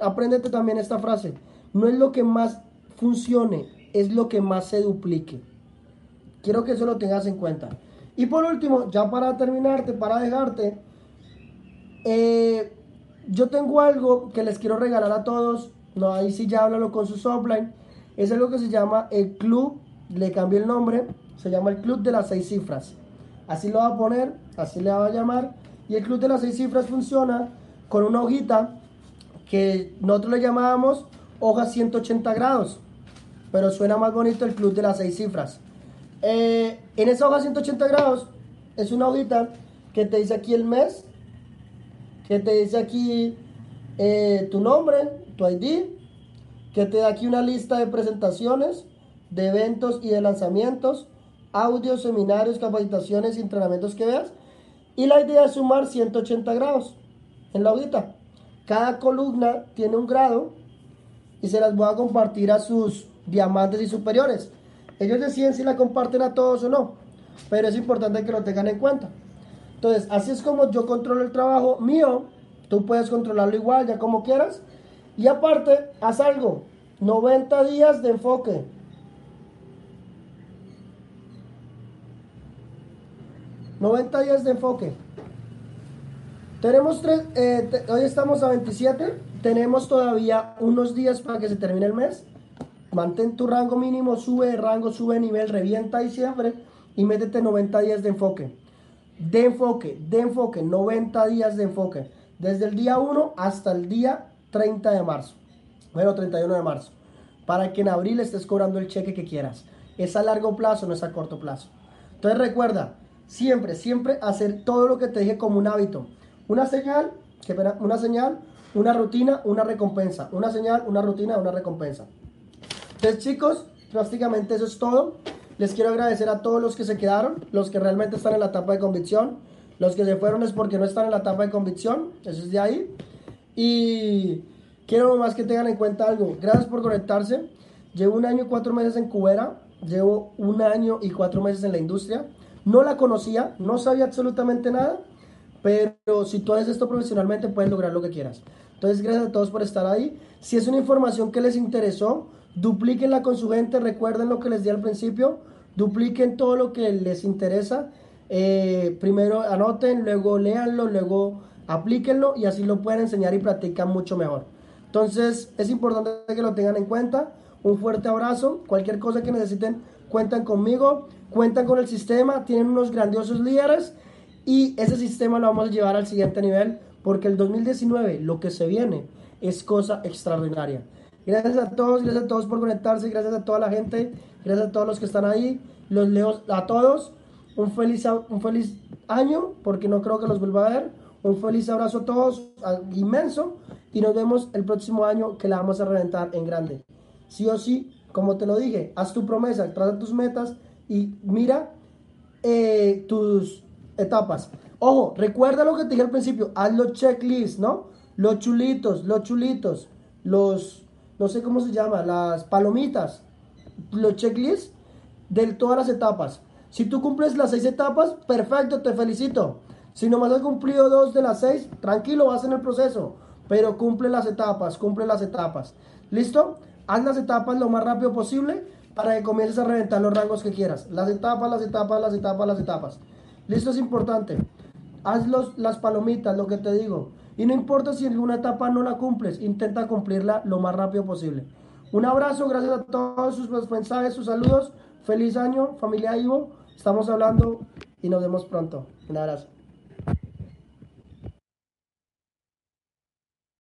apréndete también esta frase. No es lo que más funcione, es lo que más se duplique. Quiero que eso lo tengas en cuenta. Y por último, ya para terminarte, para dejarte, eh, yo tengo algo que les quiero regalar a todos. No, ahí sí ya háblalo con su offline. Es algo que se llama el club, le cambié el nombre, se llama el club de las seis cifras. Así lo va a poner, así le va a llamar. Y el club de las seis cifras funciona con una hojita que nosotros le llamábamos hoja 180 grados, pero suena más bonito el club de las seis cifras. Eh, en esa hoja 180 grados es una hojita que te dice aquí el mes, que te dice aquí eh, tu nombre, tu ID, que te da aquí una lista de presentaciones, de eventos y de lanzamientos, audios, seminarios, capacitaciones y entrenamientos que veas. Y la idea es sumar 180 grados en la hojita. Cada columna tiene un grado y se las voy a compartir a sus diamantes y superiores. Ellos deciden si la comparten a todos o no, pero es importante que lo tengan en cuenta. Entonces, así es como yo controlo el trabajo mío. Tú puedes controlarlo igual, ya como quieras. Y aparte, haz algo. 90 días de enfoque. ¿90 días de enfoque? Tenemos tres, eh, hoy estamos a 27, tenemos todavía unos días para que se termine el mes. Mantén tu rango mínimo, sube de rango, sube de nivel, revienta diciembre y métete 90 días de enfoque. De enfoque, de enfoque, 90 días de enfoque. Desde el día 1 hasta el día 30 de marzo. Bueno, 31 de marzo. Para que en abril estés cobrando el cheque que quieras. Es a largo plazo, no es a corto plazo. Entonces recuerda, siempre, siempre hacer todo lo que te dije como un hábito. Una señal, una señal, una rutina, una recompensa. Una señal, una rutina, una recompensa. Entonces, chicos, prácticamente eso es todo. Les quiero agradecer a todos los que se quedaron, los que realmente están en la etapa de convicción. Los que se fueron es porque no están en la etapa de convicción. Eso es de ahí. Y quiero más que tengan en cuenta algo. Gracias por conectarse. Llevo un año y cuatro meses en Cubera. Llevo un año y cuatro meses en la industria. No la conocía, no sabía absolutamente nada. Pero si tú haces esto profesionalmente, puedes lograr lo que quieras. Entonces, gracias a todos por estar ahí. Si es una información que les interesó, duplíquenla con su gente. Recuerden lo que les di al principio. Dupliquen todo lo que les interesa. Eh, primero anoten, luego léanlo, luego Aplíquenlo y así lo pueden enseñar y practicar mucho mejor. Entonces, es importante que lo tengan en cuenta. Un fuerte abrazo. Cualquier cosa que necesiten, cuentan conmigo, cuentan con el sistema, tienen unos grandiosos líderes y ese sistema lo vamos a llevar al siguiente nivel porque el 2019, lo que se viene, es cosa extraordinaria. Gracias a todos, gracias a todos por conectarse, gracias a toda la gente, gracias a todos los que están ahí. Los leo a todos. Un feliz, un feliz año, porque no creo que los vuelva a ver. Un feliz abrazo a todos, inmenso. Y nos vemos el próximo año que la vamos a reventar en grande. Sí o sí, como te lo dije, haz tu promesa, traza tus metas y mira eh, tus etapas. Ojo, recuerda lo que te dije al principio, haz los checklists, ¿no? Los chulitos, los chulitos, los, no sé cómo se llama, las palomitas, los checklists de todas las etapas. Si tú cumples las seis etapas, perfecto, te felicito. Si nomás has cumplido dos de las seis, tranquilo, vas en el proceso. Pero cumple las etapas, cumple las etapas. ¿Listo? Haz las etapas lo más rápido posible para que comiences a reventar los rangos que quieras. Las etapas, las etapas, las etapas, las etapas. ¿Listo? Es importante. Haz los, las palomitas, lo que te digo. Y no importa si en una etapa no la cumples, intenta cumplirla lo más rápido posible. Un abrazo, gracias a todos sus mensajes, sus saludos. Feliz año, familia Ivo. Estamos hablando y nos vemos pronto. Un abrazo.